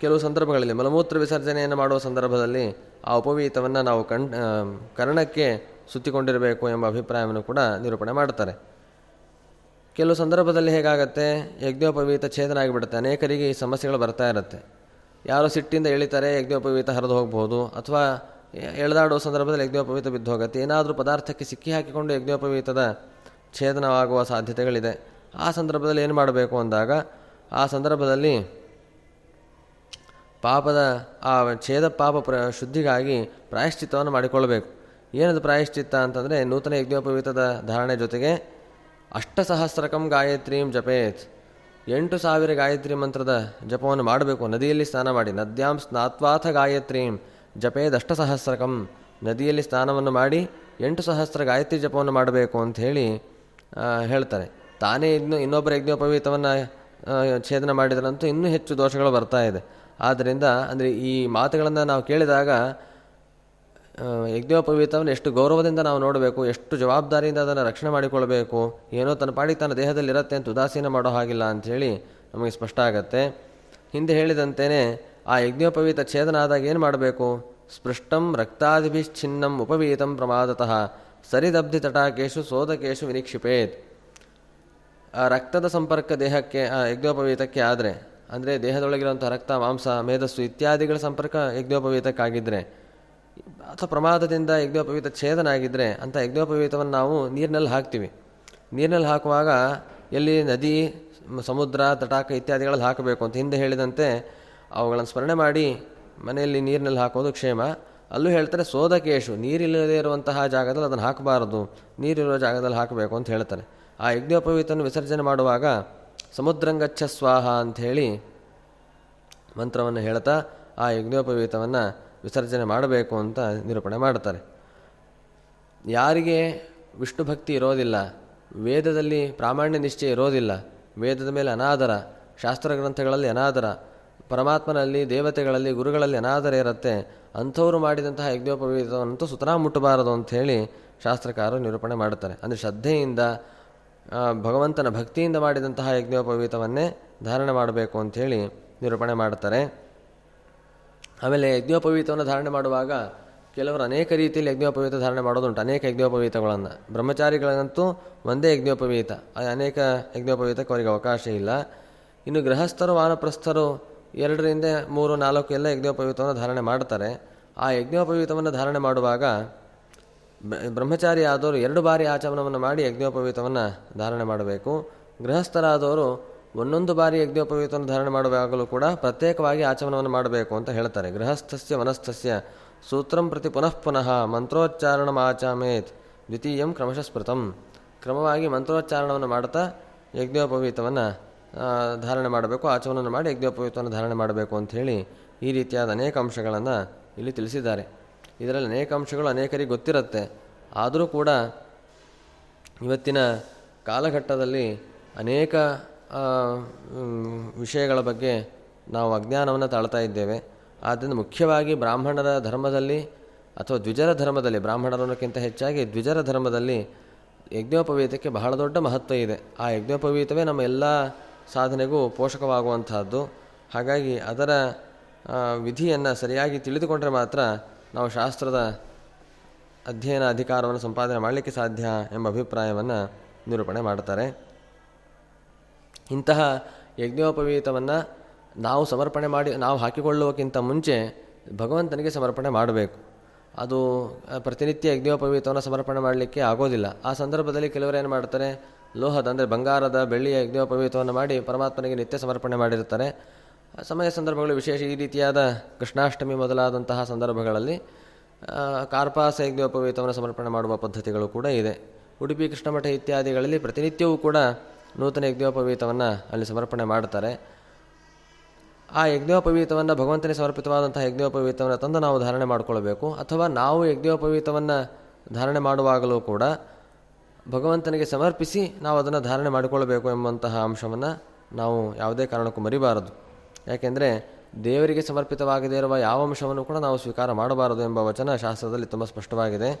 ಕೆಲವು ಸಂದರ್ಭಗಳಲ್ಲಿ ಮಲಮೂತ್ರ ವಿಸರ್ಜನೆಯನ್ನು ಮಾಡುವ ಸಂದರ್ಭದಲ್ಲಿ ಆ ಉಪವೀತವನ್ನು ನಾವು ಕಣ್ ಕರ್ಣಕ್ಕೆ ಸುತ್ತಿಕೊಂಡಿರಬೇಕು ಎಂಬ ಅಭಿಪ್ರಾಯವನ್ನು ಕೂಡ ನಿರೂಪಣೆ ಮಾಡ್ತಾರೆ ಕೆಲವು ಸಂದರ್ಭದಲ್ಲಿ ಹೇಗಾಗತ್ತೆ, ಯಜ್ಞೋಪವೀತ ಛೇದನ ಆಗಿಬಿಡುತ್ತೆ ಅನೇಕರಿಗೆ ಈ ಸಮಸ್ಯೆಗಳು ಬರ್ತಾ ಇರುತ್ತೆ. ಯಾರೋ ಸಿಟ್ಟಿಂದ ಎಳಿತಾರೆ, ಯಜ್ಞೋಪವೀತ ಹರಿದು ಹೋಗ್ಬೋದು, ಅಥವಾ ಎಳೆದಾಡುವ ಸಂದರ್ಭದಲ್ಲಿ ಯಜ್ಞೋಪವೀತ ಬಿದ್ದು ಹೋಗುತ್ತೆ ಏನಾದರೂ ಪದಾರ್ಥಕ್ಕೆ ಸಿಕ್ಕಿ ಹಾಕಿಕೊಂಡು ಯಜ್ಞೋಪವೀತದ ಛೇದನವಾಗುವ ಸಾಧ್ಯತೆಗಳಿದೆ. ಆ ಸಂದರ್ಭದಲ್ಲಿ ಏನು ಮಾಡಬೇಕು ಅಂದಾಗ, ಆ ಸಂದರ್ಭದಲ್ಲಿ ಪಾಪದ, ಆ ಛೇದ ಪಾಪ ಪ್ರ, ಶುದ್ಧಿಗಾಗಿ ಪ್ರಾಯಶ್ಚಿತ್ತವನ್ನು ಮಾಡಿಕೊಳ್ಳಬೇಕು. ಏನದು ಪ್ರಾಯಶ್ಚಿತ್ತ ಅಂತಂದರೆ ನೂತನ ಯಜ್ಞೋಪವೀತದ ಧಾರಣೆ ಜೊತೆಗೆ ಅಷ್ಟಸಹಸ್ರಕಂ ಗಾಯತ್ರೀಂ ಜಪೇತ್. ಎಂಟು ಸಾವಿರ ಗಾಯತ್ರಿ ಮಂತ್ರದ ಜಪವನ್ನು ಮಾಡಬೇಕು. ನದಿಯಲ್ಲಿ ಸ್ನಾನ ಮಾಡಿ. ನದ್ಯಾಂ ಸ್ನಾತ್ವಾಥ ಗಾಯತ್ರೀಂ. ಜಪೇದ್ ಅಷ್ಟಸಹಸ್ರಕಂ ನದಿಯಲ್ಲಿ ಸ್ನಾನವನ್ನು ಮಾಡಿ ಎಂಟು ಸಹಸ್ರ ಗಾಯತ್ರಿ ಜಪವನ್ನು ಮಾಡಬೇಕು ಅಂತ ಹೇಳಿ ಹೇಳ್ತಾರೆ. ತಾನೇ ಇನ್ನು ಇನ್ನೊಬ್ಬರ ಯಜ್ಞೋಪವೀತವನ್ನು ಛೇದನ ಮಾಡಿದರಂತೂ ಇನ್ನೂ ಹೆಚ್ಚು ದೋಷಗಳು ಬರ್ತಾ ಇದೆ. ಆದ್ದರಿಂದ, ಅಂದರೆ ಈ ಮಾತುಗಳನ್ನು ನಾವು ಕೇಳಿದಾಗ ಯಜ್ಞೋಪವೀತವನ್ನು ಎಷ್ಟು ಗೌರವದಿಂದ ನಾವು ನೋಡಬೇಕು, ಎಷ್ಟು ಜವಾಬ್ದಾರಿಯಿಂದ ಅದನ್ನು ರಕ್ಷಣೆ ಮಾಡಿಕೊಳ್ಬೇಕು, ಏನೋ ತನ್ನ ಪಾಡಿಗೆ ತನ್ನ ದೇಹದಲ್ಲಿ ಇರುತ್ತೆ ಅಂತ ಉದಾಸೀನ ಮಾಡೋ ಹಾಗಿಲ್ಲ ಅಂಥೇಳಿ ನಮಗೆ ಸ್ಪಷ್ಟ ಆಗತ್ತೆ. ಹಿಂದೆ ಹೇಳಿದಂತೆಯೇ ಆ ಯಜ್ಞೋಪವೀತ ಛೇದನ ಆದಾಗ ಏನು ಮಾಡಬೇಕು? ಸ್ಪೃಷ್ಟಂ ರಕ್ತಾದಿಭಿಶ್ಚಿನ್ನಂ ಉಪವೀತಂ ಪ್ರಮಾದತಃ. ಸರಿದಬ್ಧಿ ತಟಾಕೇಶು ಸೋದಕೇಶು ವಿನಿಕ್ಷಿಪೇತ್. ಆ ರಕ್ತದ ಸಂಪರ್ಕ ದೇಹಕ್ಕೆ, ಆ ಯಜ್ಞೋಪವೀತಕ್ಕೆ ಆದರೆ, ಅಂದರೆ ದೇಹದೊಳಗಿರುವಂಥ ರಕ್ತ, ಮಾಂಸ, ಮೇಧಸ್ಸು ಇತ್ಯಾದಿಗಳ ಸಂಪರ್ಕ ಯಜ್ಞೋಪವೀತಕ್ಕಾಗಿದ್ದರೆ ಅಥವಾ ಪ್ರಮಾದದಿಂದ ಯಜ್ಞೋಪವೀತ ಛೇದನ ಆಗಿದ್ದರೆ ಅಂಥ ಯಜ್ಞೋಪವೀತವನ್ನು ನಾವು ನೀರಿನಲ್ಲಿ ಹಾಕ್ತೀವಿ. ನೀರಿನಲ್ಲಿ ಹಾಕುವಾಗ ಎಲ್ಲಿ ನದಿ, ಸಮುದ್ರ, ತಟಾಕ ಇತ್ಯಾದಿಗಳಲ್ಲಿ ಹಾಕಬೇಕು ಅಂತ ಹಿಂದೆ ಹೇಳಿದಂತೆ ಅವುಗಳನ್ನು ಸ್ಮರಣೆ ಮಾಡಿ ಮನೆಯಲ್ಲಿ ನೀರಿನಲ್ಲಿ ಹಾಕೋದು ಕ್ಷೇಮ. ಅಲ್ಲೂ ಹೇಳ್ತಾರೆ, ಸೋದಕೇಶು, ನೀರಿಲ್ಲದೇ ಇರುವಂತಹ ಜಾಗದಲ್ಲಿ ಅದನ್ನು ಹಾಕಬಾರದು, ನೀರಿರುವ ಜಾಗದಲ್ಲಿ ಹಾಕಬೇಕು ಅಂತ ಹೇಳ್ತಾರೆ. ಆ ಯಜ್ಞೋಪವೀತವನ್ನು ವಿಸರ್ಜನೆ ಮಾಡುವಾಗ ಸಮುದ್ರಂಗಚ್ಛ ಸ್ವಾಹ ಅಂಥೇಳಿ ಮಂತ್ರವನ್ನು ಹೇಳ್ತಾ ಆ ಯಜ್ಞೋಪವೀತವನ್ನು ವಿಸರ್ಜನೆ ಮಾಡಬೇಕು ಅಂತ ನಿರೂಪಣೆ ಮಾಡ್ತಾರೆ. ಯಾರಿಗೆ ವಿಷ್ಣು ಭಕ್ತಿ ಇರೋದಿಲ್ಲ, ವೇದದಲ್ಲಿ ಪ್ರಾಮಾಣ್ಯ ನಿಶ್ಚಯ ಇರೋದಿಲ್ಲ, ವೇದದ ಮೇಲೆ ಅನಾದರ, ಶಾಸ್ತ್ರ ಗ್ರಂಥಗಳಲ್ಲಿ ಅನಾದರ ಪರಮಾತ್ಮನಲ್ಲಿ, ದೇವತೆಗಳಲ್ಲಿ, ಗುರುಗಳಲ್ಲಿ ಅನಾದರ ಇರುತ್ತೆ. ಅಂಥವ್ರು ಮಾಡಿದಂತಹ ಯಜ್ಞೋಪವೀತವಂತೂ ಸುತರಾ ಮುಟ್ಟಬಾರದು ಅಂಥೇಳಿ ಶಾಸ್ತ್ರಕಾರರು ನಿರೂಪಣೆ ಮಾಡುತ್ತಾರೆ. ಅಂದರೆ ಶ್ರದ್ಧೆಯಿಂದ ಭಗವಂತನ ಭಕ್ತಿಯಿಂದ ಮಾಡಿದಂತಹ ಯಜ್ಞೋಪವೀತವನ್ನೇ ಧಾರಣೆ ಮಾಡಬೇಕು ಅಂಥೇಳಿ ನಿರೂಪಣೆ ಮಾಡ್ತಾರೆ ಆಮೇಲೆ ಯಜ್ಞೋಪವೀತವನ್ನು ಧಾರಣೆ ಮಾಡುವಾಗ ಕೆಲವರು ಅನೇಕ ರೀತಿಯಲ್ಲಿ ಯಜ್ಞೋಪವೀತ ಧಾರಣೆ ಮಾಡೋದುಂಟು. ಅನೇಕ ಯಜ್ಞೋಪವೀತಗಳನ್ನು. ಬ್ರಹ್ಮಚಾರಿಗಳಂತೂ ಒಂದೇ ಯಜ್ಞೋಪವೀತ. ಅನೇಕ ಯಜ್ಞೋಪವೀತಕ್ಕೆ ಅವರಿಗೆ ಅವಕಾಶ ಇಲ್ಲ. ಇನ್ನು ಗೃಹಸ್ಥರು, ವಾನಪ್ರಸ್ಥರು ಎರಡರಿಂದ ಮೂರು, ನಾಲ್ಕು ಎಲ್ಲ ಯಜ್ಞೋಪವೀತವನ್ನು ಧಾರಣೆ ಮಾಡ್ತಾರೆ. ಆ ಯಜ್ಞೋಪವೀತವನ್ನು ಧಾರಣೆ ಮಾಡುವಾಗ ಬ್ರಹ್ಮಚಾರಿ ಆದವರು ಎರಡು ಬಾರಿ ಆಚಮನವನ್ನು ಮಾಡಿ ಯಜ್ಞೋಪವೀತವನ್ನು ಧಾರಣೆ ಮಾಡಬೇಕು. ಗೃಹಸ್ಥರಾದವರು ಒಂದೊಂದು ಬಾರಿ ಯಜ್ಞೋಪವೀತವನ್ನು ಧಾರಣೆ ಮಾಡುವಾಗಲೂ ಕೂಡ ಪ್ರತ್ಯೇಕವಾಗಿ ಆಚಮನವನ್ನು ಮಾಡಬೇಕು ಅಂತ ಹೇಳ್ತಾರೆ. ಗೃಹಸ್ಥಸ್ಯ ವನಸ್ಥಸ್ಯ ಸೂತ್ರಂ ಪ್ರತಿ ಪುನಃ ಪುನಃ ಮಂತ್ರೋಚ್ಚಾರಣ ಆಚಾಮೇತ್ ದ್ವಿತೀಯಂ ಕ್ರಮಶಃ ಸ್ಮೃತಂ ಕ್ರಮವಾಗಿ ಮಂತ್ರೋಚ್ಚಾರಣವನ್ನು ಮಾಡ್ತಾ ಯಜ್ಞೋಪವೀತವನ್ನು ಧಾರಣೆ ಮಾಡಬೇಕು ಆಚಮನ ಮಾಡಿ ಯಜ್ಞೋಪಯುಕ್ತವನ್ನು ಧಾರಣೆ ಮಾಡಬೇಕು ಅಂಥೇಳಿ ಈ ರೀತಿಯಾದ ಅನೇಕ ಅಂಶಗಳನ್ನು ಇಲ್ಲಿ ತಿಳಿಸಿದ್ದಾರೆ. ಇದರಲ್ಲಿ ಅನೇಕ ಅಂಶಗಳು ಅನೇಕರಿಗೆ ಗೊತ್ತಿರುತ್ತೆ. ಆದರೂ ಕೂಡ ಇವತ್ತಿನ ಕಾಲಘಟ್ಟದಲ್ಲಿ ಅನೇಕ ವಿಷಯಗಳ ಬಗ್ಗೆ ನಾವು ಅಜ್ಞಾನವನ್ನು ತಾಳ್ತಾ ಇದ್ದೇವೆ. ಆದ್ದರಿಂದ ಮುಖ್ಯವಾಗಿ ಬ್ರಾಹ್ಮಣರ ಧರ್ಮದಲ್ಲಿ ಅಥವಾ ದ್ವಿಜರ ಧರ್ಮದಲ್ಲಿ ಬ್ರಾಹ್ಮಣರಕ್ಕಿಂತ ಹೆಚ್ಚಾಗಿ ದ್ವಿಜರ ಧರ್ಮದಲ್ಲಿ ಯಜ್ಞೋಪವೀತಕ್ಕೆ ಬಹಳ ದೊಡ್ಡ ಮಹತ್ವ ಇದೆ. ಆ ಯಜ್ಞೋಪವೀತವೇ ನಮ್ಮ ಎಲ್ಲ ಸಾಧನೆಗೂ ಪೋಷಕವಾಗುವಂತಹದ್ದು ಹಾಗಾಗಿ ಅದರ ವಿಧಿಯನ್ನು ಸರಿಯಾಗಿ ತಿಳಿದುಕೊಂಡರೆ ಮಾತ್ರ ನಾವು ಶಾಸ್ತ್ರದ ಅಧ್ಯಯನ ಅಧಿಕಾರವನ್ನು ಸಂಪಾದನೆ ಮಾಡಲಿಕ್ಕೆ ಸಾಧ್ಯ ಎಂಬ ಅಭಿಪ್ರಾಯವನ್ನು ನಿರೂಪಣೆ ಮಾಡ್ತಾರೆ ಇಂತಹ ಯಜ್ಞೋಪವೀತವನ್ನು ನಾವು ಸಮರ್ಪಣೆ ಮಾಡಿ, ನಾವು ಹಾಕಿಕೊಳ್ಳುವಕ್ಕಿಂತ ಮುಂಚೆ ಭಗವಂತನಿಗೆ ಸಮರ್ಪಣೆ ಮಾಡಬೇಕು. ಅದು ಪ್ರತಿನಿತ್ಯ ಯಜ್ಞೋಪವೀತವನ್ನು ಸಮರ್ಪಣೆ ಮಾಡಲಿಕ್ಕೆ ಆಗೋದಿಲ್ಲ. ಆ ಸಂದರ್ಭದಲ್ಲಿ ಕೆಲವರು ಏನು ಮಾಡ್ತಾರೆ ಲೋಹದ, ಅಂದರೆ ಬಂಗಾರದ, ಬೆಳ್ಳಿಯ ಯಜ್ಞೋಪವೀತವನ್ನು ಮಾಡಿ ಪರಮಾತ್ಮನಿಗೆ ನಿತ್ಯ ಸಮರ್ಪಣೆ ಮಾಡಿರುತ್ತಾರೆ. ಸಮಯ ಸಂದರ್ಭಗಳು ವಿಶೇಷ ಈ ರೀತಿಯಾದ ಕೃಷ್ಣಾಷ್ಟಮಿ ಮೊದಲಾದಂತಹ ಸಂದರ್ಭಗಳಲ್ಲಿ ಕಾರ್ಪಾಸ ಯಜ್ಞೋಪವೀತವನ್ನು ಸಮರ್ಪಣೆ ಮಾಡುವ ಪದ್ಧತಿಗಳು ಕೂಡ ಇದೆ. ಉಡುಪಿ, ಕೃಷ್ಣಮಠ ಇತ್ಯಾದಿಗಳಲ್ಲಿ ಪ್ರತಿನಿತ್ಯವೂ ಕೂಡ ನೂತನ ಯಜ್ಞೋಪವೀತವನ್ನು ಅಲ್ಲಿ ಸಮರ್ಪಣೆ ಮಾಡ್ತಾರೆ ಆ ಯಜ್ಞೋಪವೀತವನ್ನು ಭಗವಂತನಿಗೆ ಸಮರ್ಪಿತವಾದಂತಹ ಯಜ್ಞೋಪವೀತವನ್ನು ತಂದು ನಾವು ಧಾರಣೆ ಮಾಡಿಕೊಳ್ಬೇಕು. ಅಥವಾ ನಾವು ಯಜ್ಞೋಪವೀತವನ್ನು ಧಾರಣೆ ಮಾಡುವಾಗಲೂ ಕೂಡ ಭಗವಂತನಿಗೆ ಸಮರ್ಪಿಸಿ ನಾವು ಅದನ್ನು ಧಾರಣೆ ಮಾಡಿಕೊಳ್ಳಬೇಕು ಎಂಬಂತಹ ಅಂಶವನ್ನು ನಾವು ಯಾವುದೇ ಕಾರಣಕ್ಕೂ ಮರಿಬಾರದು. ಯಾಕೆಂದರೆ ದೇವರಿಗೆ ಸಮರ್ಪಿತವಾಗದೇ ಇರುವ ಯಾವ ಅಂಶವನ್ನು ಕೂಡ ನಾವು ಸ್ವೀಕಾರ ಮಾಡಬಾರದು ಎಂಬ ವಚನ ಶಾಸ್ತ್ರದಲ್ಲಿ ತುಂಬ ಸ್ಪಷ್ಟವಾಗಿದೆ.